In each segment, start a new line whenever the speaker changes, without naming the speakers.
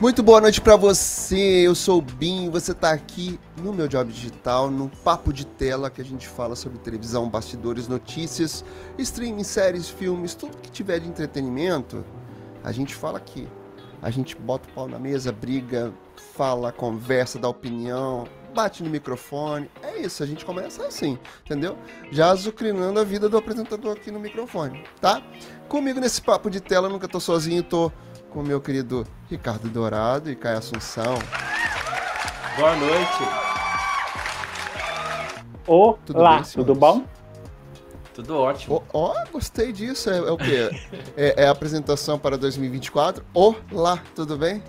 Muito boa noite para você. Eu sou o Bin, você tá aqui no meu job digital, no papo de tela que a gente fala sobre televisão, bastidores, notícias, streaming, séries, filmes, tudo que tiver de entretenimento, a gente fala aqui. A gente bota o pau na mesa, briga, fala, conversa, dá opinião, bate no microfone. É isso, a gente começa assim, entendeu? Já azucrinando a vida do apresentador aqui no microfone, tá? Comigo nesse papo de tela, nunca tô sozinho, tô com o meu querido Ricardo Dourado e Caio Assunção.
Boa noite.
Olá, tudo, bem, tudo bom?
Tudo ótimo.
Ó, oh, oh, gostei disso. É, é o quê? é, é, a apresentação para 2024. Olá, tudo bem?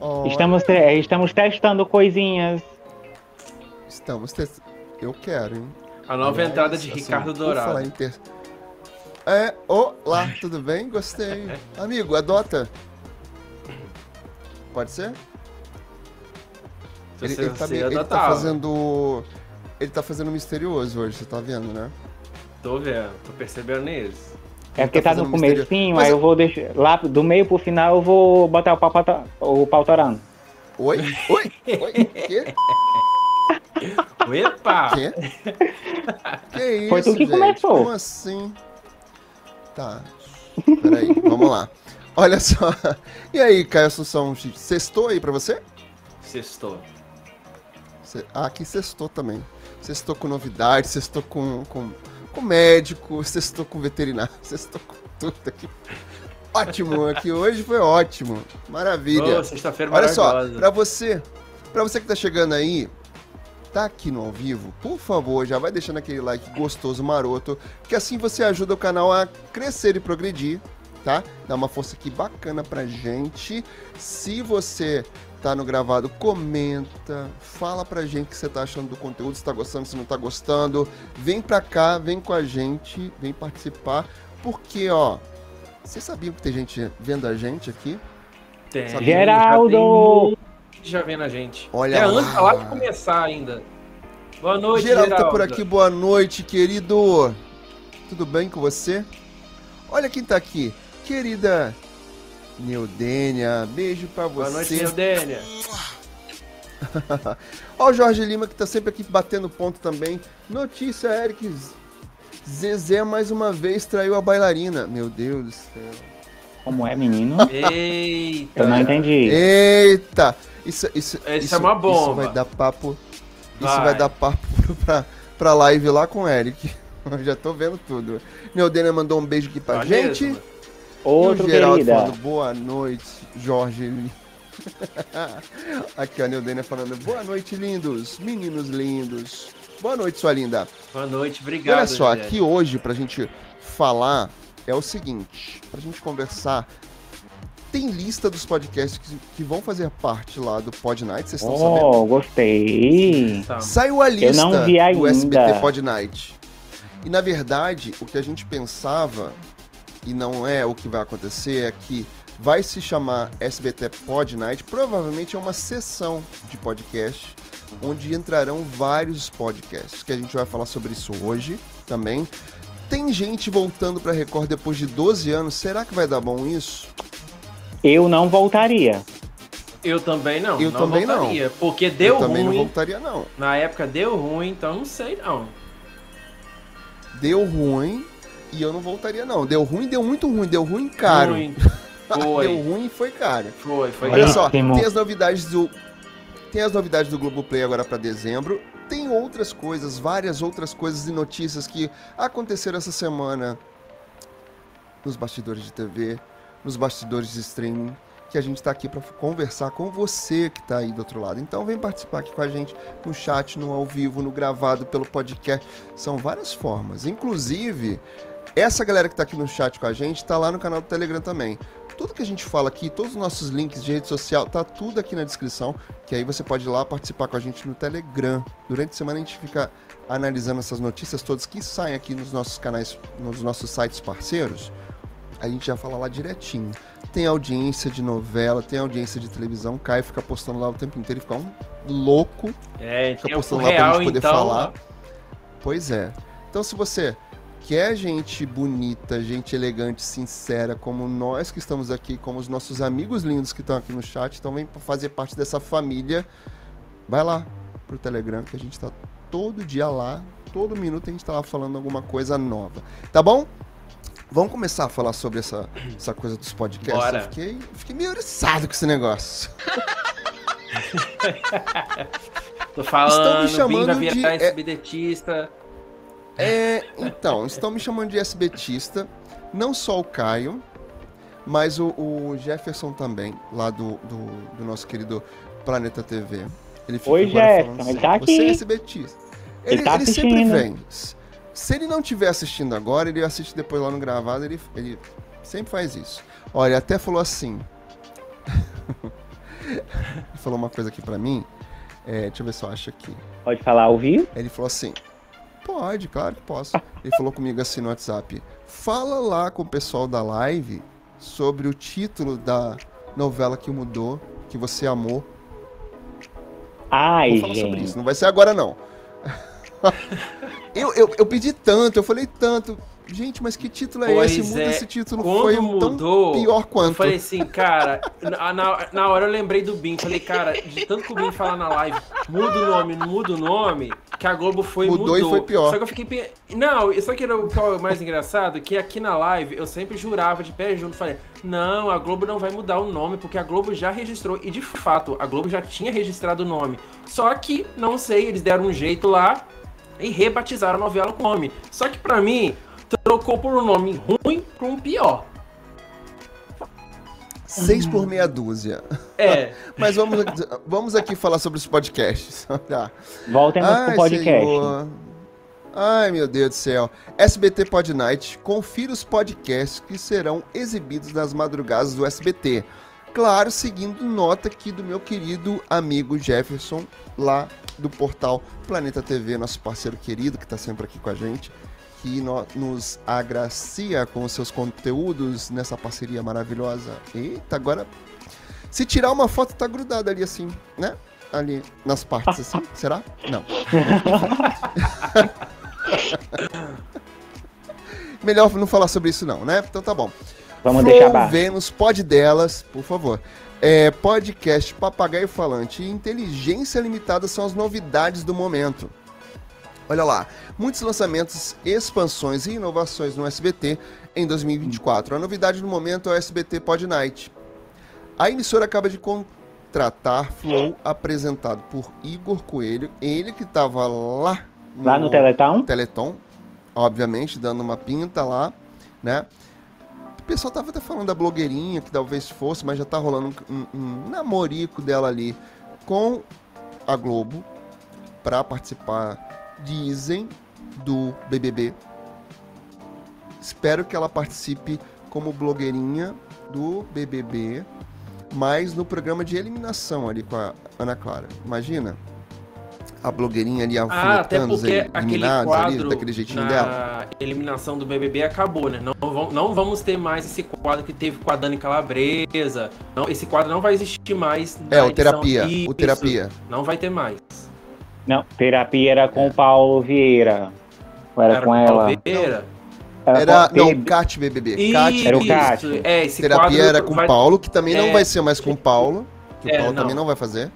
Oh. Estamos, te estamos testando coisinhas.
Estamos testando. Eu quero, hein?
A nova Aliás, entrada de assim, Ricardo Dourado. Falar em ter...
É, olá, tudo bem? Gostei. Amigo, adota. Pode ser? Ele, ele, tá, ele tá fazendo. Ele tá fazendo misterioso hoje, você tá vendo, né?
Tô vendo, tô percebendo neles.
É porque tá, tá no comecinho, Mas... aí eu vou deixar. Lá do meio pro final eu vou botar o pau, o pau torando.
Oi? Oi? Oi? Quê?
Epa!
Quê? Que isso?
Foi tu que
gente?
começou.
Como assim? Tá. Peraí, vamos lá. Olha só. E aí, Caio Assunção, sextou aí pra você?
Sextou.
Ah, aqui sextou também. Sextou com novidades, sextou com, com, com médico, sextou com veterinário, sextou com tudo aqui. Ótimo, aqui hoje foi ótimo. Maravilha.
Oh, sexta-feira
Olha só, pra você, pra você que tá chegando aí, tá aqui no ao vivo, por favor, já vai deixando aquele like gostoso, maroto, que assim você ajuda o canal a crescer e progredir, tá? Dá uma força aqui bacana pra gente. Se você tá no gravado, comenta, fala pra gente o que você tá achando do conteúdo, se tá gostando, se não tá gostando. Vem pra cá, vem com a gente, vem participar, porque, ó, vocês sabiam que tem gente vendo a gente aqui?
Tem.
Geraldo!
Já vendo a gente.
Olha
é antes lá de começar ainda. Boa noite,
Geraldo. Geraldo tá por aqui, boa noite, querido. Tudo bem com você? Olha quem tá aqui, querida Neudênia. Beijo pra você.
Boa noite, Neudênia.
Ó o Jorge Lima que tá sempre aqui batendo ponto também. Notícia, Eric. Zezé mais uma vez traiu a bailarina. Meu Deus do céu.
Como é, menino?
Eita.
Eu não entendi.
Eita. Isso, isso,
Essa
isso,
é uma bomba.
Isso vai dar papo. Vai. Isso vai dar papo pra, pra live lá com o Eric. Eu já tô vendo tudo. Neudênia mandou um beijo aqui pra gente. Mesmo.
Outro
e o Geraldo
querida.
falando boa noite, Jorge. aqui a Neudênia falando boa noite, lindos, meninos lindos. Boa noite, sua linda.
Boa noite, obrigado.
Olha só, aqui hoje, pra gente falar, é o seguinte: pra gente conversar tem lista dos podcasts que, que, vão fazer parte lá do Pod Night, vocês estão
oh,
sabendo?
Oh, gostei.
Tá. Saiu a lista do SBT Pod Night. E na verdade, o que a gente pensava, e não é o que vai acontecer, é que vai se chamar SBT Pod Night, provavelmente é uma sessão de podcast, onde entrarão vários podcasts, que a gente vai falar sobre isso hoje também. Tem gente voltando para Record depois de 12 anos, será que vai dar bom isso?
Eu não voltaria.
Eu também não.
Eu
não
também
voltaria,
não.
Porque deu
eu
ruim.
também não voltaria, não.
Na época deu ruim, então não sei não.
Deu ruim e eu não voltaria, não. Deu ruim, deu muito ruim, deu ruim caro.
Ruim. Foi.
deu ruim e foi caro.
Foi, foi.
Olha só, tem as novidades do. Tem as novidades do Globoplay agora para dezembro. Tem outras coisas, várias outras coisas e notícias que aconteceram essa semana nos bastidores de TV, nos bastidores de streaming, que a gente está aqui para conversar com você que está aí do outro lado. Então vem participar aqui com a gente no chat, no ao vivo, no gravado, pelo podcast. São várias formas. Inclusive, essa galera que está aqui no chat com a gente está lá no canal do Telegram também. Tudo que a gente fala aqui, todos os nossos links de rede social, tá tudo aqui na descrição, que aí você pode ir lá participar com a gente no Telegram. Durante a semana a gente fica analisando essas notícias todas que saem aqui nos nossos canais, nos nossos sites parceiros a gente já fala lá direitinho. Tem audiência de novela, tem audiência de televisão, o Caio fica postando lá o tempo inteiro, fica um louco.
É,
fica postando lá
real,
pra gente poder
então,
falar. Pois é. Então se você quer gente bonita, gente elegante, sincera, como nós que estamos aqui, como os nossos amigos lindos que estão aqui no chat, então vem fazer parte dessa família, vai lá pro Telegram que a gente tá todo dia lá, todo minuto a gente tá lá falando alguma coisa nova. Tá bom? Vamos começar a falar sobre essa, essa coisa dos podcasts.
Bora.
Eu fiquei, fiquei meio oriçado com esse negócio.
Tô
Estão
falando,
me chamando de- é-
SBDtista.
É, então, estão me chamando de SBTista, não só o Caio, mas o, o Jefferson também, lá do, do, do nosso querido Planeta TV. Ele fica
Oi, Jefferson,
falando
ele tá
assim, Você é
aqui.
SBTista.
Ele
Ele,
tá
ele sempre vem. Se ele não estiver assistindo agora, ele assiste depois lá no gravado, ele, ele sempre faz isso. Olha, ele até falou assim. ele falou uma coisa aqui pra mim. É, deixa eu ver se eu acho aqui.
Pode falar ao vivo?
Ele falou assim: Pode, claro que posso. Ele falou comigo assim no WhatsApp: Fala lá com o pessoal da live sobre o título da novela que mudou, que você amou.
Ai,
Vou falar sobre
gente.
isso, não vai ser agora não. eu, eu, eu pedi tanto, eu falei tanto. Gente, mas que título é
Pois
esse? Muda
é.
esse título.
Quando
Foi um tão
mudou,
pior
Eu
quanto.
falei assim, cara, na, na, na hora eu lembrei do Bim. Falei, cara, de tanto que o Bim fala na live, muda o nome, não muda o nome, que a Globo foi
Mudou
mudou.
e foi pior.
Só que eu fiquei. Não, só que era o que é o mais engraçado, que aqui na live eu sempre jurava de pé junto, falei, não, a Globo não vai mudar o nome, porque a Globo já registrou. E de fato, a Globo já tinha registrado o nome. Só que, não sei, eles deram um jeito lá e rebatizaram a novela com o nome. Só que pra mim, trocou por um nome ruim pra um pior.
Seis por meia dúzia.
É.
Mas vamos, vamos aqui falar sobre os podcasts. Tá.
Voltemos pro podcast.
Senhor. Ai, meu Deus do céu. SBT Pod Night. Confira os podcasts que serão exibidos nas madrugadas do SBT. Claro, seguindo nota aqui do meu querido amigo Jefferson, lá do portal Planeta TV, nosso parceiro querido que está sempre aqui com a gente, que no- nos agracia com os seus conteúdos nessa parceria maravilhosa. Eita, agora. Se tirar uma foto, tá grudada ali assim, né? Ali nas partes assim. Será? Não. Melhor não falar sobre isso, não, né? Então tá bom.
Vamos
Flow
deixar baixo.
Vênus, pod delas, por favor. É, podcast Papagaio Falante e Inteligência Limitada são as novidades do momento. Olha lá, muitos lançamentos, expansões e inovações no SBT em 2024. A novidade do momento é o SBT Pod Night. A emissora acaba de contratar Flow, apresentado por Igor Coelho, ele que estava lá
Lá no Teleton?
Teleton, obviamente, dando uma pinta lá, né? Pessoal tava até falando da blogueirinha, que talvez fosse, mas já tá rolando um, um namorico dela ali com a Globo pra participar, dizem, do BBB. Espero que ela participe como blogueirinha do BBB, mas no programa de eliminação ali com a Ana Clara. Imagina? A blogueirinha ali
Ah, até
alfinetando os
porque aquele
eliminados ali,
quadro
daquele jeitinho
na
dela.
eliminação do BBB acabou, né? Não, não vamos ter mais esse quadro que teve com a Dani Calabresa. Não, esse quadro não vai existir mais. na
É, o terapia.
Isso,
O terapia.
Não vai ter mais.
Não, terapia era com o Paulo Vieira. Ou era, com
Paulo
ela?
Vieira.
Era.
com-
Não,
Ele-
Cat BBB. Cat
Era o Cat.
É, esse
Terapia
quadro
era com o
vai-
Paulo, que também não
É.
vai ser mais com o Paulo. Que
É,
o Paulo
não.
também não vai fazer.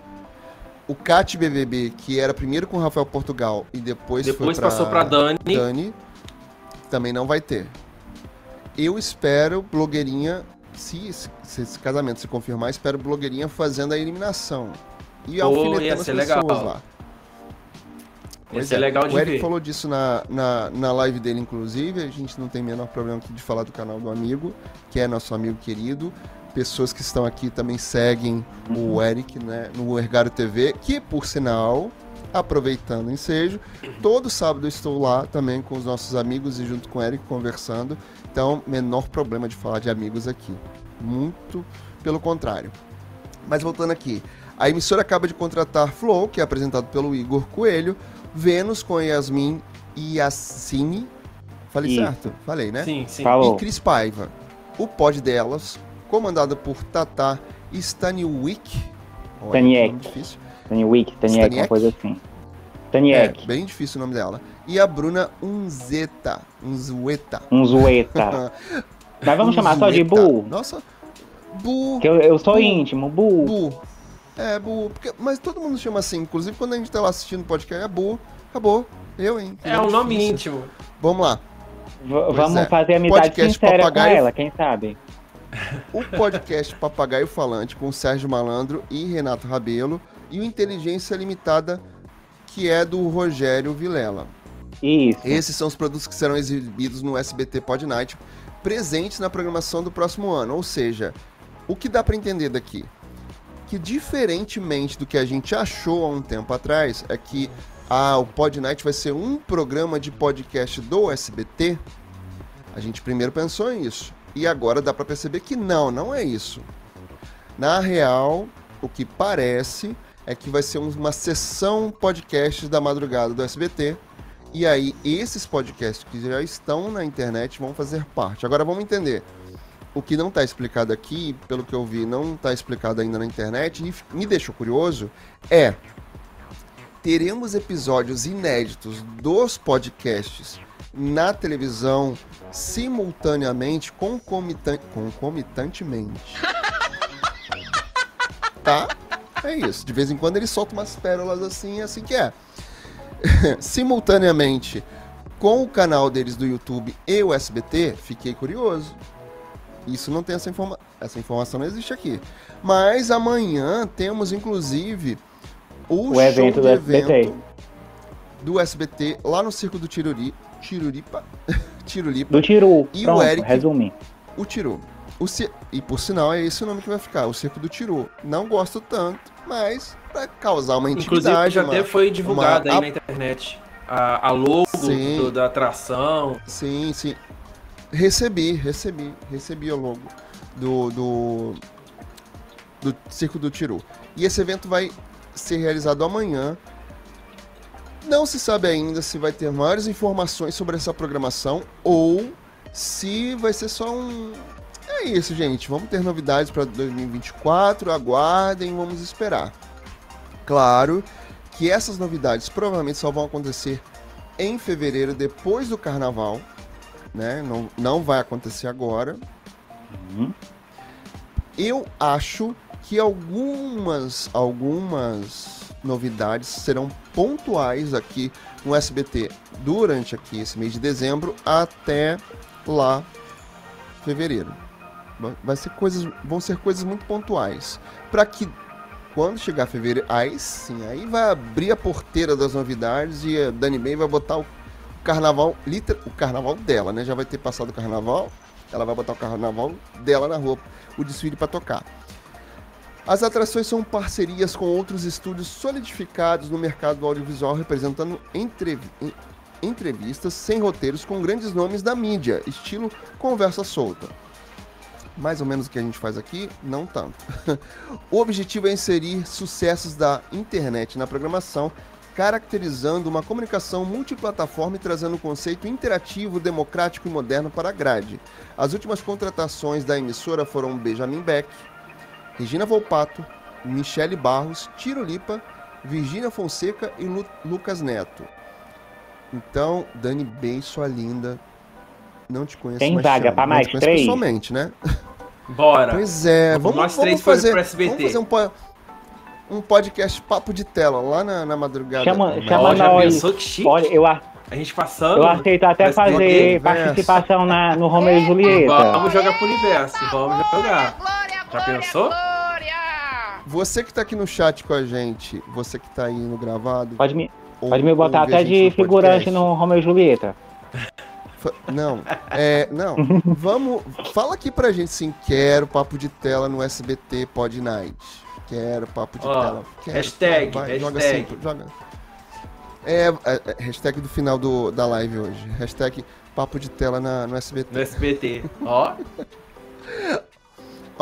O Cat BBB, que era primeiro com o Rafael Portugal e depois,
Depois
pra
passou pra Dani.
Dani, também não vai ter. Eu espero blogueirinha, se esse, se esse casamento se confirmar, espero blogueirinha fazendo a eliminação. E
Pô,
alfinetando
ia
as pessoas
legal.
lá. Pois
ser
é.
legal de
o Eric
ver.
falou disso na, na, na live dele, inclusive. A gente não tem o menor problema aqui de falar do canal do amigo, que é nosso amigo querido. Pessoas que estão aqui também seguem
Uhum.
o Eric né, no Ergário TV, que, por sinal, aproveitando o ensejo, todo sábado eu estou lá também com os nossos amigos e junto com o Eric conversando. Então, menor problema de falar de amigos aqui. Muito pelo contrário. Mas voltando aqui, a emissora acaba de contratar Flow, que é apresentado pelo Igor Coelho, Vênus com Yasmin Yassine. Falei
Isso.
certo? Falei, né?
Sim, sim.
Falou.
E Cris Paiva. O pod delas, comandado por Tata Staniwick. Olha,
Staniek. Tony Wick, uma
Staniek?
coisa assim. Taniek.
É, bem difícil o nome dela. E a Bruna Unzeta. Unzueta.
Unzueta. Mas vamos chamar só de Bu.
Nossa. Bu.
Que eu, eu sou Bu. íntimo, Bu.
Bu. É, Bu. Porque, mas todo mundo chama assim. Inclusive quando a gente tá lá assistindo o podcast, é Bu. Acabou. Eu, hein?
É um nome íntimo.
Vamos lá.
V vamos é. fazer amizade podcast sincera papagaio... com ela, quem sabe?
O podcast Papagaio Falante com Sérgio Malandro e Renato Rabelo e o Inteligência Limitada que é do Rogério Vilela.
Isso.
Esses são os produtos que serão exibidos no SBT Pod Night, presentes na programação do próximo ano. Ou seja, o que dá para entender daqui? Que diferentemente do que a gente achou há um tempo atrás, é que ah, o Pod Night vai ser um programa de podcast do SBT. A gente primeiro pensou nisso. E agora dá para perceber que não, não é isso. Na real, o que parece é que vai ser uma sessão podcast da madrugada do SBT. E aí, esses podcasts que já estão na internet vão fazer parte. Agora vamos entender. O que não está explicado aqui, pelo que eu vi, não está explicado ainda na internet, e me deixou curioso, é teremos episódios inéditos dos podcasts na televisão simultaneamente, concomitan concomitantemente. tá? É isso. De vez em quando ele solta umas pérolas assim, assim que é. Simultaneamente com o canal deles do YouTube e o SBT, fiquei curioso. Isso não tem essa informação. Essa informação não existe aqui. Mas amanhã temos, inclusive, o, o evento do evento SBT. do SBT lá no Circo do Tiruri. Tiruripa. Tirulipa.
Do Tiru. E Pronto, o Eric. Resume.
O Tiru. O C... E por sinal, é esse o nome que vai ficar, o Circo do Tiru. Não gosto tanto, mas para causar uma intimidade.
Inclusive, já uma, até foi divulgado uma... aí na internet a, a logo do, da atração.
Sim, sim. Recebi, recebi, recebi o logo do, do, do Circo do Tiru. E esse evento vai ser realizado amanhã. Não se sabe ainda se vai ter maiores informações sobre essa programação ou se vai ser só um, é isso, gente. Vamos ter novidades para 2024. Aguardem, vamos esperar. Claro que essas novidades provavelmente só vão acontecer em fevereiro, depois do carnaval. Né? Não, não vai acontecer agora. Uhum. Eu acho que algumas, algumas novidades serão pontuais aqui no SBT durante aqui esse mês de dezembro até lá fevereiro. Vai ser coisas, vão ser coisas muito pontuais. Para que quando chegar fevereiro, aí sim, aí vai abrir a porteira das novidades e a Dani May vai botar o carnaval, o carnaval dela, né? Já vai ter passado o carnaval, ela vai botar o carnaval dela na rua, o desfile para tocar. As atrações são parcerias com outros estúdios solidificados no mercado audiovisual, representando entrev entrevistas sem roteiros com grandes nomes da mídia, estilo conversa solta mais ou menos o que a gente faz aqui, não tanto. o objetivo é inserir sucessos da internet na programação, caracterizando uma comunicação multiplataforma e trazendo um conceito interativo, democrático e moderno para a grade. As últimas contratações da emissora foram Benjamin Beck, Regina Volpato, Michele Barros, Tiro Lipa, Virgínia Fonseca e Lu Lucas Neto. Então, Dani Bey, sua linda, não te conheço
Tem vaga para mais três?
pessoalmente, né?
Bora.
Pois é.
Vamos, nós três vamos fazer, pro
SBT. Vamos fazer um, um podcast papo de tela lá na, na madrugada.
Chama, chama nós. Olha, eu, a
gente passando.
Eu aceito até fazer participação na, no Romeo e Julieta.
Vamos jogar pro universo. Vamos jogar. Já pensou?
Você que tá aqui no chat com a gente, você que tá aí no gravado.
Pode me, pode me botar até de figurante no Romeo e Julieta.
Não, é, não. Vamos, fala aqui pra gente sim, quero papo de tela no SBT Pod Night. Quero papo de tela. Quero,
hashtag, vai, hashtag. Joga assim,
joga. É, é, é, hashtag do final do, da live hoje. Hashtag papo de tela na, no SBT.
No SBT, ó.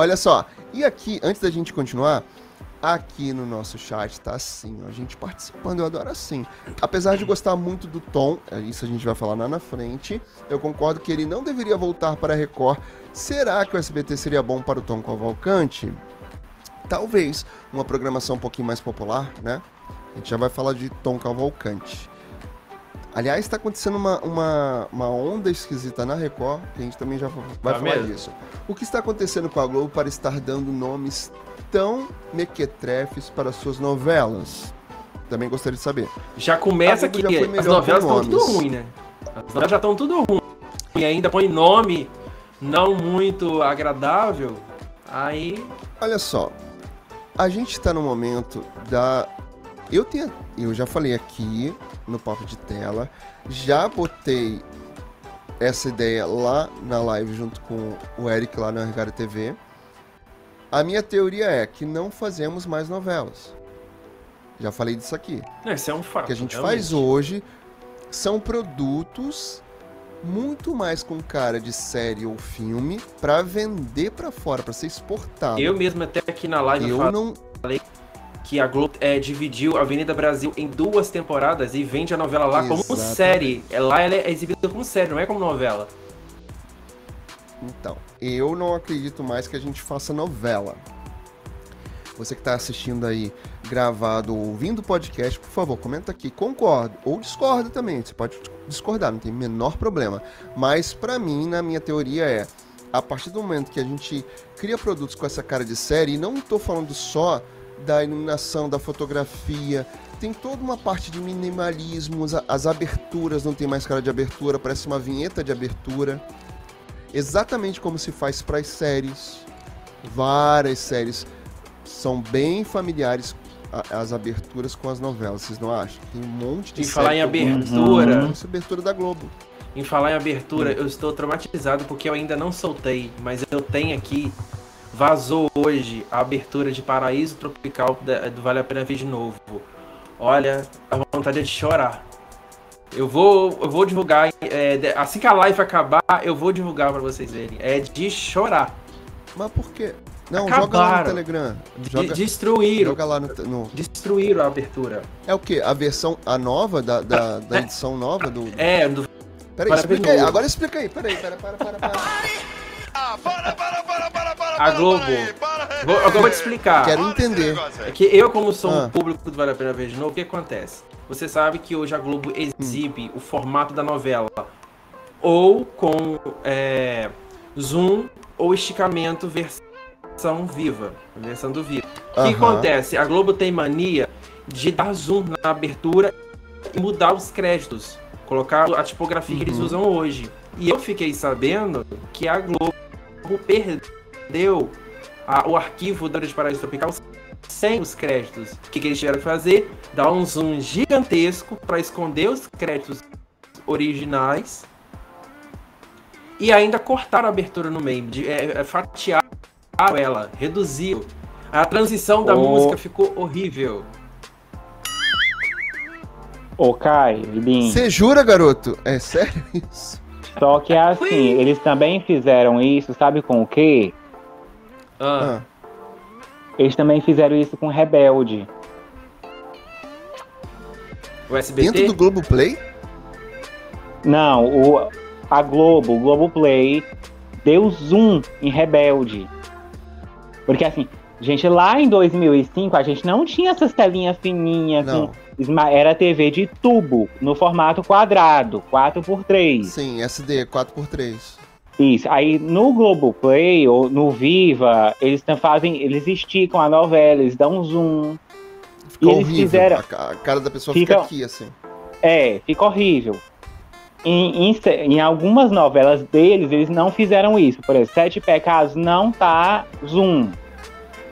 Olha só, e aqui, antes da gente continuar, aqui no nosso chat tá assim, ó, a gente participando, eu adoro assim. Apesar de gostar muito do Tom, é isso a gente vai falar lá na frente, eu concordo que ele não deveria voltar para a Record. Será que o SBT seria bom para o Tom Cavalcante? Talvez uma programação um pouquinho mais popular, né? A gente já vai falar de Tom Cavalcante. Aliás, está acontecendo uma, uma, uma, onda esquisita na Record, que a gente também já vai tá falar mesmo? disso. O que está acontecendo com a Globo para estar dando nomes tão mequetrefes para suas novelas? Também gostaria de saber.
Já começa que as novelas estão tudo ruim, né? As novelas já estão tudo ruim. E ainda põe nome não muito agradável. Aí.
Olha só. A gente está no momento da. Eu tenho. Eu já falei aqui no papo de tela. Já botei essa ideia lá na live junto com o Eric lá na Ricardo TV. A minha teoria é que não fazemos mais novelas. Já falei disso aqui.
Esse é um fato.
O que a gente realmente. faz hoje são produtos muito mais com cara de série ou filme para vender para fora, para ser exportado.
Eu mesmo até aqui na live
eu falei, não
que a Globo é, dividiu a Avenida Brasil em duas temporadas e vende a novela lá como série. É, lá ela é exibida como série, não é como novela.
Então, eu não acredito mais que a gente faça novela. Você que está assistindo aí gravado ou ouvindo o podcast, por favor, comenta aqui, concorda ou discorda também. Você pode discordar, não tem menor problema. Mas para mim, na minha teoria é a partir do momento que a gente cria produtos com essa cara de série, e não estou falando só da iluminação, da fotografia. Tem toda uma parte de minimalismo, as aberturas não tem mais cara de abertura, parece uma vinheta de abertura. Exatamente como se faz para as séries. Várias séries são bem familiares as aberturas com as novelas, vocês não acham? Tem um monte de
Em falar em abertura,
uhum. abertura da Globo.
Em falar em abertura, eu estou traumatizado porque eu ainda não soltei, mas eu tenho aqui Vazou hoje a abertura de Paraíso Tropical do Vale a Pena Ver de Novo. Olha, a vontade é de chorar. Eu vou, eu vou divulgar, é, assim que a live acabar, eu vou divulgar para vocês verem. É de chorar.
Mas por quê? Não, Acabaram. joga lá no Telegram. Joga,
destruíram.
Joga lá no, no,
Destruíram a abertura.
É o quê? A versão, a nova, da, da, da é. edição nova do...
É, do...
Peraí, explica aí. Agora explica aí. Peraí, pera, para, para, para.
Ah, para, para, para, para, para, a Globo. Vou, agora eu vou te explicar.
Quero entender.
É que eu, como sou ah. um público do Vale a Pena Ver de Novo, o que acontece? Você sabe que hoje a Globo exibe hum. o formato da novela ou com é, zoom ou esticamento versão viva, versão do vivo. O que acontece? A Globo tem mania de dar zoom na abertura e mudar os créditos, colocar a tipografia uhum. que eles uhum. usam hoje. E eu fiquei sabendo que a Globo perdeu a, o arquivo da de Paraíso Tropical sem os créditos. O que, que eles tiveram que fazer? Dar um zoom gigantesco para esconder os créditos originais e ainda cortar a abertura no meio, de, é, é, fatiar ela, reduziu. A transição da oh. música ficou horrível.
Ô, Kai,
Você jura, garoto? É sério isso?
Só que é assim, eles também fizeram isso, sabe com o quê?
Ah.
Eles também fizeram isso com Rebelde.
O SBT?
Dentro do Globoplay?
Não, o, a Globo, o Globoplay, deu zoom em Rebelde. Porque assim, gente, lá em 2005 a gente não tinha essas telinhas fininhas não. com era TV de tubo, no formato quadrado, 4x3.
Sim, SD 4x3.
Isso. Aí no Globoplay ou no Viva, eles fazem, eles esticam a novela, eles dão um zoom.
Fica e eles horrível. fizeram. A cara da pessoa fica, fica aqui, assim.
É, fica horrível. Em, em, em, algumas novelas deles, eles não fizeram isso. Por exemplo, Sete Pecados não tá zoom.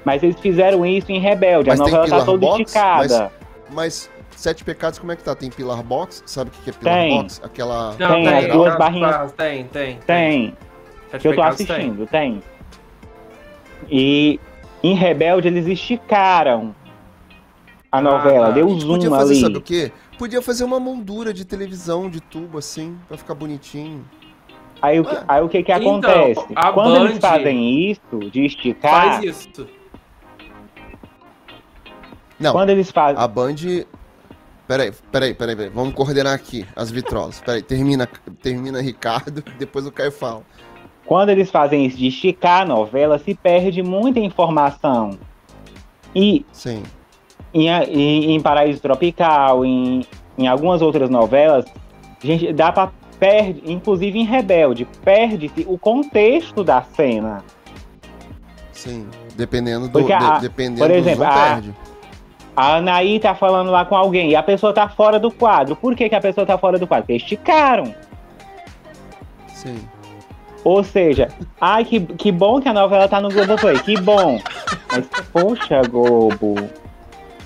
Mas eles fizeram isso em Rebelde. Mas a novela tá toda box, esticada.
Mas, mas Sete Pecados, como é que tá? Tem Pilar Box? Sabe o que é Pilar
tem.
Box? Aquela.
Não, tem, as duas barrinhas.
Tem, tem.
Tem. tem. Que eu tô assistindo, tem. tem. E em Rebelde eles esticaram a novela, ah, deu zoom
podia
fazer, ali.
Sabe o quê? Podia fazer uma moldura de televisão, de tubo, assim, pra ficar bonitinho.
Aí, ah. aí o que que então, acontece? Quando Band eles fazem isso, de esticar...
Faz isso.
Não,
quando eles fazem...
A Band Peraí, peraí, peraí, peraí. Vamos coordenar aqui as vitrolas. Peraí, termina, termina Ricardo, depois o Caio fala.
Quando eles fazem isso de esticar a novela, se perde muita informação. E
Sim.
em, em, em Paraíso Tropical, em, em algumas outras novelas, gente, dá pra perde, inclusive em Rebelde, perde-se o contexto da cena.
Sim, dependendo do.
A-
de- dependendo
por exemplo,
do
a-
perde.
A Anaí tá falando lá com alguém e a pessoa tá fora do quadro. Por que, que a pessoa tá fora do quadro? Porque esticaram.
Sim.
Ou seja, ai, que, que bom que a novela tá no Globoplay, que bom. Mas, poxa, Globo,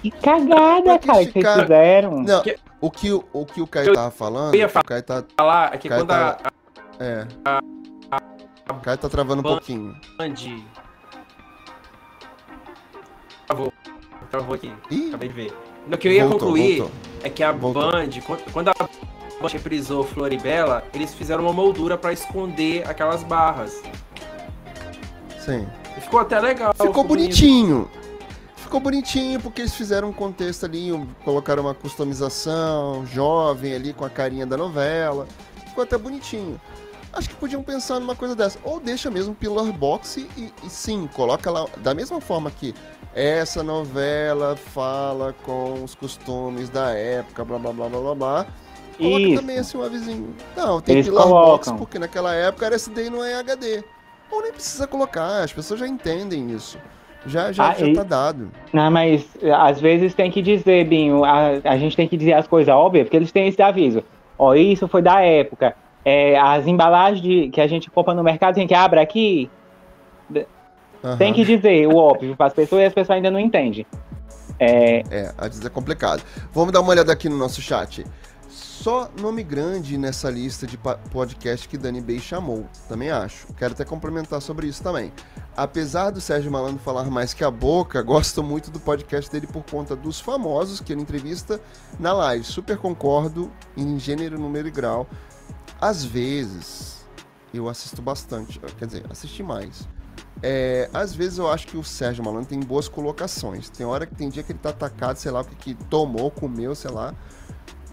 que cagada, cara, que vocês fizeram.
Não, o que, o- o que o Caio
Eu-
tava falando,
eu ia
o Caio tá.
Falar é que
Cara,
quando
tá-
a
É. O Caio tá travando um pouquinho.
Band. Travou. Travou aqui.
Ih,
Acabei de ver. No que eu ia
voltou,
concluir
voltou.
é que a
Voltou.
Band, quando- a Band reprisou Floribela, eles fizeram uma moldura pra esconder aquelas barras.
Sim.
E ficou até legal.
Ficou
bonito.
bonitinho. Ficou bonitinho porque eles fizeram um contexto ali, colocaram uma customização jovem ali com a carinha da novela. Ficou até bonitinho. Acho que podiam pensar numa coisa dessa. Ou deixa mesmo Pillar Box e, e sim, coloca lá. Da mesma forma que essa novela fala com os costumes da época, blá blá blá blá blá blá. Coloca
Isso.
também assim um avisinho. Não, tem
Eles
Pillar
colocam.
Box porque naquela época era SD e não é HD. Ou nem precisa colocar, as pessoas já entendem isso. Já, já,
Ah,
já tá dado.
Não, mas às vezes tem que dizer, Binho, a, a gente tem que dizer as coisas óbvias, porque eles têm esse aviso. Ó, isso foi da época. É, as embalagens de- que a gente compra no mercado, tem que abre aqui.
Aham.
Tem que dizer o óbvio para as pessoas e as pessoas ainda não entendem. É,
É, às vezes é complicado. Vamos dar uma olhada aqui no nosso chat. Só nome grande nessa lista de podcast que Dani Bey chamou. Também acho. Quero até complementar sobre isso também. Apesar do Sérgio Malandro falar mais que a boca, gosto muito do podcast dele por conta dos famosos que ele entrevista na live. Super concordo em gênero, número e grau. Às vezes, eu assisto bastante. Quer dizer, assisti mais. É, às vezes eu acho que o Sérgio Malandro tem boas colocações. Tem hora que tem dia que ele tá atacado, sei lá, o que, que tomou, comeu, sei lá.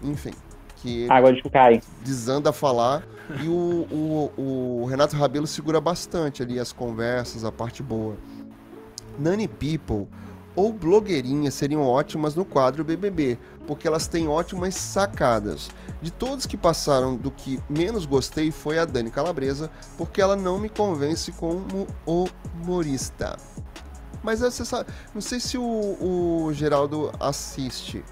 Enfim. Que
água de cai.
desanda a falar. E o, o, o Renato Rabelo segura bastante ali as conversas, a parte boa. Nani People ou blogueirinha seriam ótimas no quadro BBB, porque elas têm ótimas sacadas. De todos que passaram, do que menos gostei foi a Dani Calabresa, porque ela não me convence como humorista. Mas não sei se o, o Geraldo assiste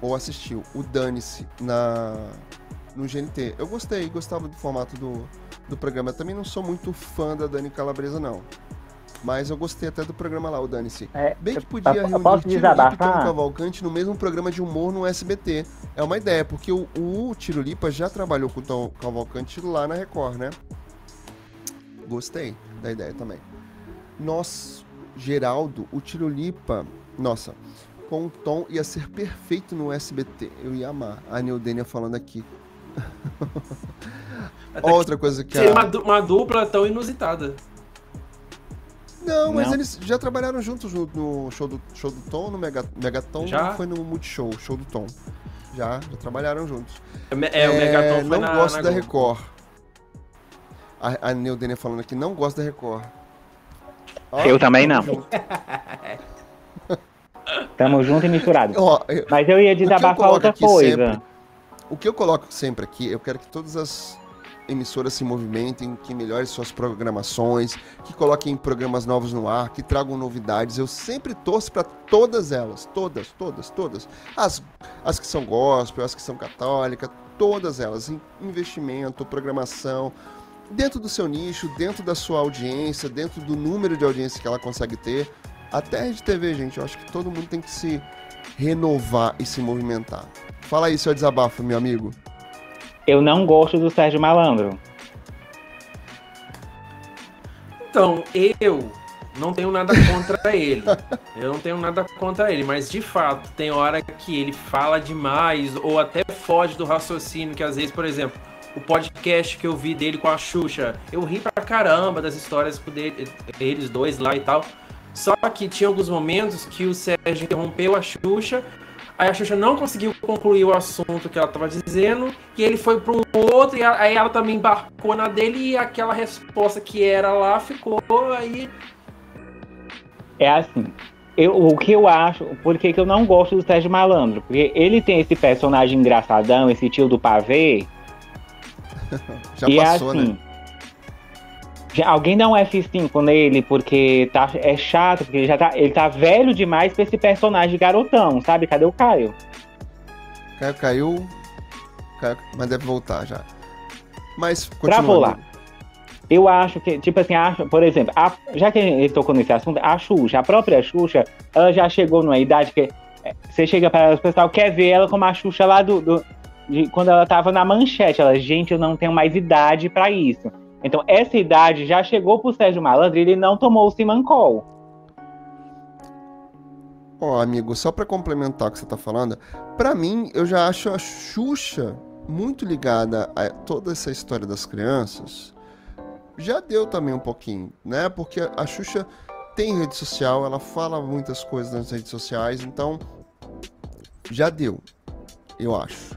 ou assistiu o Dane-se na no GNT. Eu gostei, gostava do formato do, do programa. Também não sou muito fã da Dani Calabresa, não. Mas eu gostei até do programa lá, o Dane-se.
É,
Bem que
eu-
podia
eu
reunir
posso
Tiro Lipa e Tom? Cavalcante no mesmo programa de humor no SBT. É uma ideia, porque o, o Tiro Lipa já trabalhou com o Tom Cavalcante lá na Record, né? Gostei da ideia também. Nossa, Geraldo, o Tiro Lipa, nossa, com o Tom ia ser perfeito no SBT. Eu ia amar. A Neudênia falando aqui. Outra coisa que
Seria
a...
uma dupla tão inusitada.
Não, mas
Não.
eles já trabalharam juntos no, no show, do, show do Tom, no Mega, Megaton,
Já?
ou foi no Multishow, show do Tom. Já, já trabalharam juntos.
É, é, o Megaton foi
não
na,
gosto
na
da
Globo.
Record. A, a Neudênia falando aqui, não gosto da Record. Ó,
Eu também não.
junto.
Tamo junto e misturado.
Ó, eu-
Mas eu ia
eu
desabafar
coloco
outra coisa.
sempre- o que eu coloco sempre aqui, eu quero que todas as emissoras se movimentem, que melhorem suas programações, que coloquem programas novos no ar, que tragam novidades. Eu sempre torço para todas elas, todas, todas, todas. As, as que são gospel, as que são católicas, todas elas. In- Investimento, programação, dentro do seu nicho, dentro da sua audiência, dentro do número de audiência que ela consegue ter. Até Rede TV, gente, eu acho que todo mundo tem que se renovar e se movimentar. Fala aí, seu desabafo, meu amigo.
Eu não gosto do Sérgio Malandro.
Então, eu não tenho nada contra ele. Eu não tenho nada contra ele, mas de fato, tem hora que ele fala demais ou até foge do raciocínio, que às vezes, por exemplo, o podcast que eu vi dele com a Xuxa, eu ri pra caramba das histórias dele, eles dois lá e tal. Só que tinha alguns momentos que o Sérgio interrompeu a Xuxa, aí a Xuxa não conseguiu concluir o assunto que ela estava dizendo, e ele foi para um outro, e a- aí ela também embarcou na dele, e aquela resposta que era lá ficou aí.
É assim. eu, o que eu acho, por que, que eu não gosto do Sérgio Malandro? Porque ele tem esse personagem engraçadão, esse tio do pavê.
Já
e
passou,
assim.
né?
Já- Alguém dá um F5 nele, porque tá, é chato, porque ele já tá, ele tá velho demais pra esse personagem garotão, sabe? Cadê o Caio?
Caio caiu, Caio- mas deve voltar já. Mas
Travou lá. Eu acho que, tipo assim, acho, por exemplo, a- já que ele tocou nesse assunto, a Xuxa, a própria Xuxa, ela já chegou numa idade que é, você chega para ela, o pessoal quer ver ela como a Xuxa lá do, do- de quando ela tava na manchete. Ela, gente, eu não tenho mais idade para isso. Então, essa idade já chegou pro Sérgio Malandro e ele não tomou o Simancol.
Ó, amigo, só pra complementar o que você tá falando, pra mim, eu já acho a Xuxa muito ligada a toda essa história das crianças. Já deu também um pouquinho, né? Porque a Xuxa tem rede social, ela fala muitas coisas nas redes sociais, então já deu, eu acho.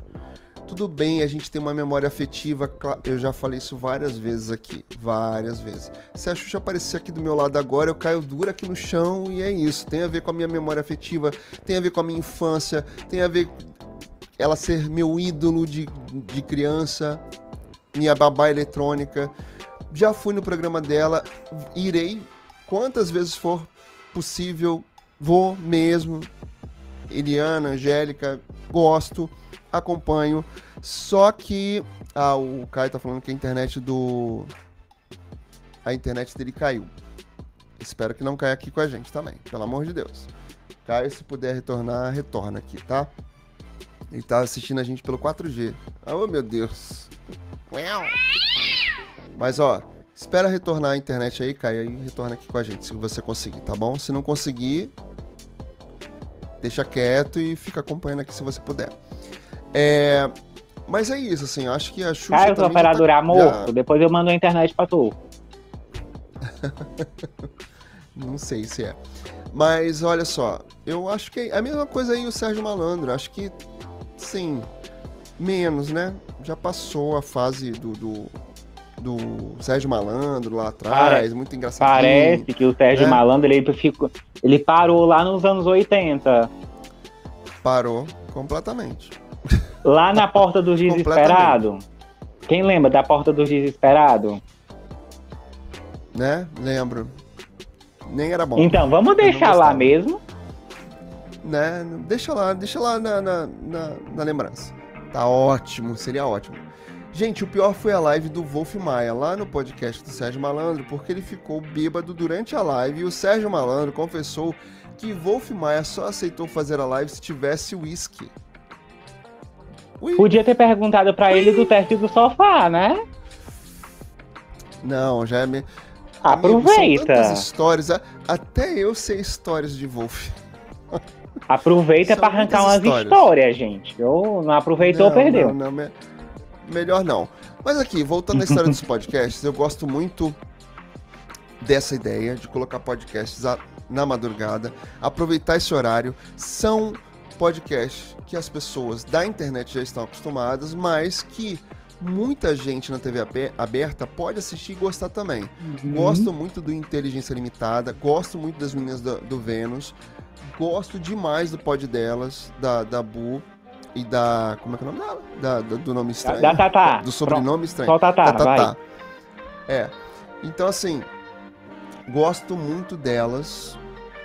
Tudo bem, a gente tem uma memória afetiva, eu já falei isso várias vezes aqui, várias vezes. Se a Xuxa aparecer aqui do meu lado agora, eu caio duro aqui no chão e é isso. Tem a ver com a minha memória afetiva, tem a ver com a minha infância, tem a ver ela ser meu ídolo de, de criança, minha babá eletrônica. Já fui no programa dela, irei quantas vezes for possível, vou mesmo. Eliana, Angélica, gosto, acompanho. Só que. Ah, o Caio tá falando que a internet do. A internet dele caiu. Espero que não caia aqui com a gente também, pelo amor de Deus. Caio, se puder retornar, retorna aqui, tá? Ele tá assistindo a gente pelo 4G. Oh, meu Deus. Mas, ó, espera retornar a internet aí, Caio, e retorna aqui com a gente, se você conseguir, tá bom? Se não conseguir, deixa quieto e fica acompanhando aqui se você puder. É... Mas é isso, assim, acho que a Xuxa
sua
também já tá-
operadora
já-
depois eu mando a internet pra tu.
Não sei se é. Mas olha só, eu acho que é a mesma coisa aí o Sérgio Malandro. Acho que sim, menos, né? Já passou a fase do, do, do Sérgio Malandro lá atrás, muito engraçadinho.
Parece que o Sérgio
É.
Malandro, ele, ficou, ele parou lá nos anos 80.
Parou completamente.
Lá na Porta dos Desesperados. Quem lembra da Porta dos Desesperados?
Né? Lembro. Nem era bom.
Então, vamos deixar lá mesmo.
né? Deixa lá, deixa lá na, na, na- na lembrança. Tá ótimo, seria ótimo. Gente, o pior foi a live do Wolf Maia, lá no podcast do Sérgio Malandro, porque ele ficou bêbado durante a live e o Sérgio Malandro confessou que Wolf Maia só aceitou fazer a live se tivesse uísque. Ui,
Podia ter perguntado pra ele do teste do sofá, né?
Não, já é me... Amigo, são
Aproveita.
tantas histórias, até eu sei histórias de Wolf.
Aproveita pra arrancar umas histórias.
histórias.
gente. Ou não aproveitou,
Não,
perdeu.
não, não, me- Melhor não. Mas aqui, voltando à história dos podcasts, eu gosto muito dessa ideia de colocar podcasts a- na madrugada, aproveitar esse horário. São podcasts que as pessoas da internet já estão acostumadas, mas que muita gente na TV abe- aberta pode assistir e gostar também.
Uhum.
Gosto muito do Inteligência Limitada, gosto muito das meninas do, do Vênus, gosto demais do pod delas, da, da Bu e da. Como é que é o nome dela? Da, da- do nome
Da,
estranho.
da Tatá.
Do sobrenome estranho.
Só Tatá,
Da. É. Então, assim, gosto muito delas,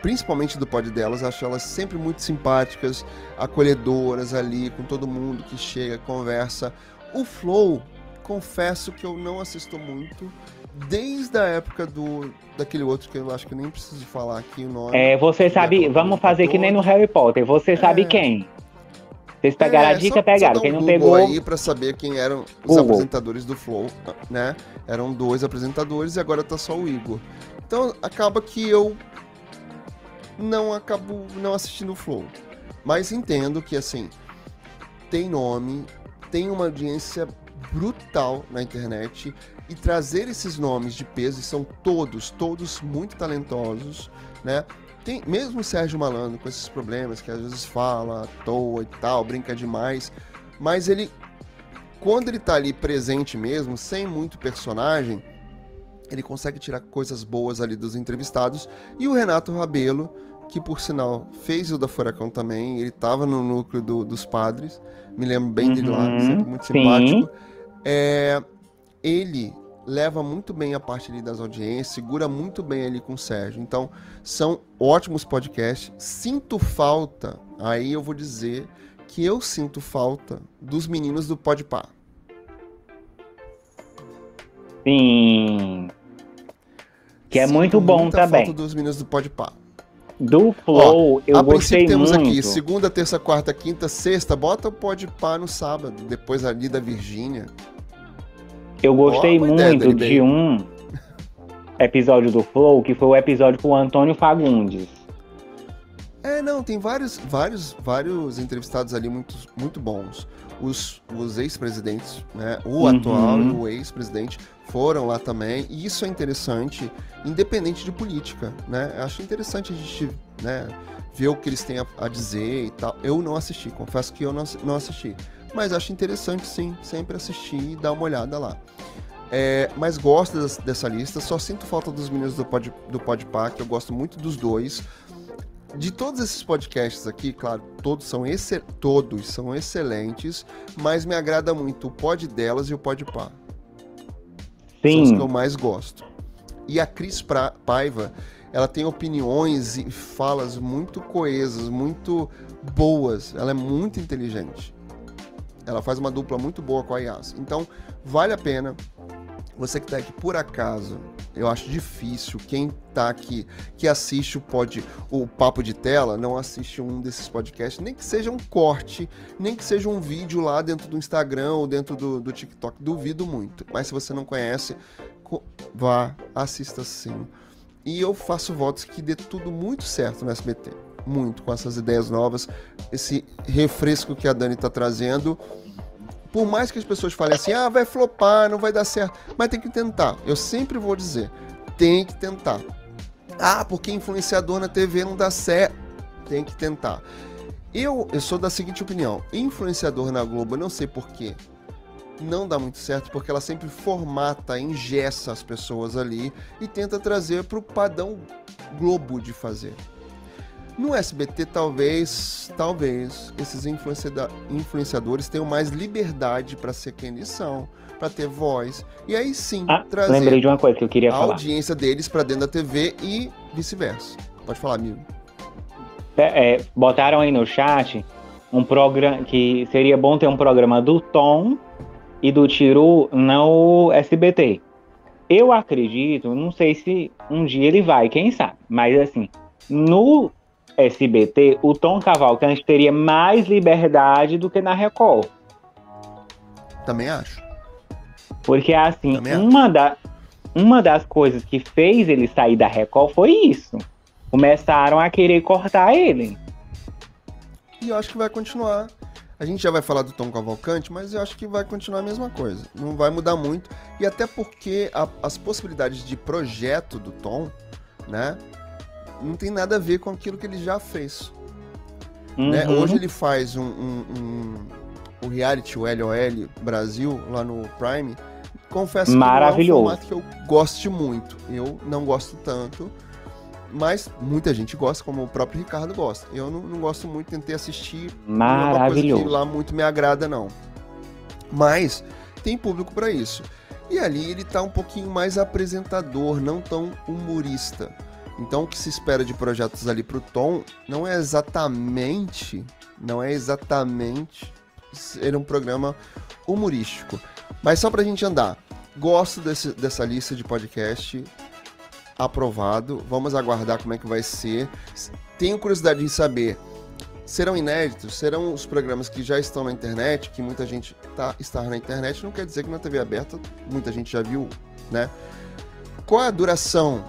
principalmente do pod delas, acho elas sempre muito simpáticas, acolhedoras ali, com todo mundo que chega, conversa. O Flow, confesso que eu não assisto muito, desde a época do daquele outro que eu acho que eu nem preciso falar aqui o nome.
É, você sabe,
Aproveita
vamos fazer que nem no. Harry Potter. Você sabe
É.
quem? Vocês pegaram a
É,
dica,
só- só
pegaram. Quem
um
não
Google
pegou,
aí pra saber quem eram os
Google.
apresentadores do Flow, né? Eram dois apresentadores e agora tá só o Igor. Então acaba que eu não acabo não assistindo o Flow. Mas entendo que assim, tem nome, tem uma audiência brutal na internet e trazer esses nomes de peso, e são todos, todos muito talentosos, né? Tem, mesmo o Sérgio Malandro com esses problemas que às vezes fala à toa e tal, brinca demais, mas ele quando ele tá ali presente mesmo, sem muito personagem, ele consegue tirar coisas boas ali dos entrevistados. E o Renato Rabelo, que por sinal fez o da Furacão também, ele estava no núcleo do, dos padres, me lembro bem uhum, dele lá, uhum. sempre muito simpático. É, ele leva muito bem a parte ali das audiências, segura muito bem ali com o Sérgio. Então, são ótimos podcasts. Sinto falta, aí eu vou dizer que eu sinto falta dos meninos do Podpah.
Sim. Que é Sinto muito bom também.
Falta dos meninos do Podpah.
Do Flow, Ó, eu gostei temos muito. aqui
segunda, terça, quarta, quinta, sexta. Bota o Podpah no sábado, depois ali da Virgínia.
Eu gostei oh, muito de um episódio do Flow, que foi o episódio com o Antônio Fagundes.
É, não, tem vários, vários, vários entrevistados ali muito, muito bons. Os, os ex-presidentes, né? O uhum. atual e o ex-presidente foram lá também. E isso é interessante, independente de política, né? Eu acho interessante a gente, né, ver o que eles têm a, a dizer e tal. Eu não assisti, confesso que eu não, não assisti. Mas acho interessante sim, sempre assistir e dar uma olhada lá. É, mas gosto des, dessa lista, só sinto falta dos meninos do, pod, do Podpac, eu gosto muito dos dois. De todos esses podcasts aqui, claro, todos são, todos são excelentes, mas me agrada muito o Pod delas e o Podpah. Sim. São os que eu mais gosto. E a Cris pra, Paiva, ela tem opiniões e falas muito coesas, muito boas. Ela é muito inteligente. Ela faz uma dupla muito boa com a Yas. Então, vale a pena. Você que está aqui por acaso, eu acho difícil quem está aqui que assiste o pod, o papo de tela, não assiste um desses podcasts, nem que seja um corte, nem que seja um vídeo lá dentro do Instagram ou dentro do, do TikTok. Duvido muito. Mas se você não conhece, vá, assista sim. E eu faço votos que dê tudo muito certo no SBT muito com essas ideias novas, esse refresco que a Dani está trazendo. Por mais que as pessoas falem assim, ah, vai flopar, não vai dar certo, mas tem que tentar. Eu sempre vou dizer, tem que tentar. Ah, porque influenciador na TV não dá certo. Tem que tentar. Eu, eu sou da seguinte opinião: influenciador na Globo, não sei porquê, não dá muito certo porque ela sempre formata, engessa as pessoas ali e tenta trazer para o padrão Globo de fazer. No SBT, talvez, talvez, esses influenciadores tenham mais liberdade para ser quem eles são, para ter voz. E aí sim,
ah, trazer lembrei de uma coisa que eu queria
a
falar.
audiência deles para dentro da TV e vice-versa. Pode falar, amigo.
É, é, botaram aí no chat um programa que seria bom ter um programa do Tom e do Tiro no SBT. Eu acredito, não sei se um dia ele vai, quem sabe, mas assim, no SBT, o Tom Cavalcante teria mais liberdade do que na Record.
Também acho.
Porque assim, uma, da, uma das coisas que fez ele sair da Record foi isso. Começaram a querer cortar ele.
E eu acho que vai continuar. A gente já vai falar do Tom Cavalcante, mas eu acho que vai continuar a mesma coisa. Não vai mudar muito. E até porque a, as possibilidades de projeto do Tom, né? Não tem nada a ver com aquilo que ele já fez. Uhum. Né? Hoje ele faz um, um, um, um reality, o LOL Brasil, lá no Prime. Confesso que não é um formato que eu goste muito. Eu não gosto tanto. Mas muita gente gosta, como o próprio Ricardo gosta. Eu não, não gosto muito, tentei assistir.
Maravilhoso. Não é
que lá muito me agrada, não. Mas tem público para isso. E ali ele tá um pouquinho mais apresentador, não tão humorista. Então o que se espera de projetos ali pro Tom não é exatamente, não é exatamente ser um programa humorístico. Mas só pra gente andar. Gosto desse, dessa lista de podcast aprovado. Vamos aguardar como é que vai ser. Tenho curiosidade em saber. Serão inéditos? Serão os programas que já estão na internet, que muita gente tá, está na internet, não quer dizer que na TV aberta muita gente já viu, né? Qual é a duração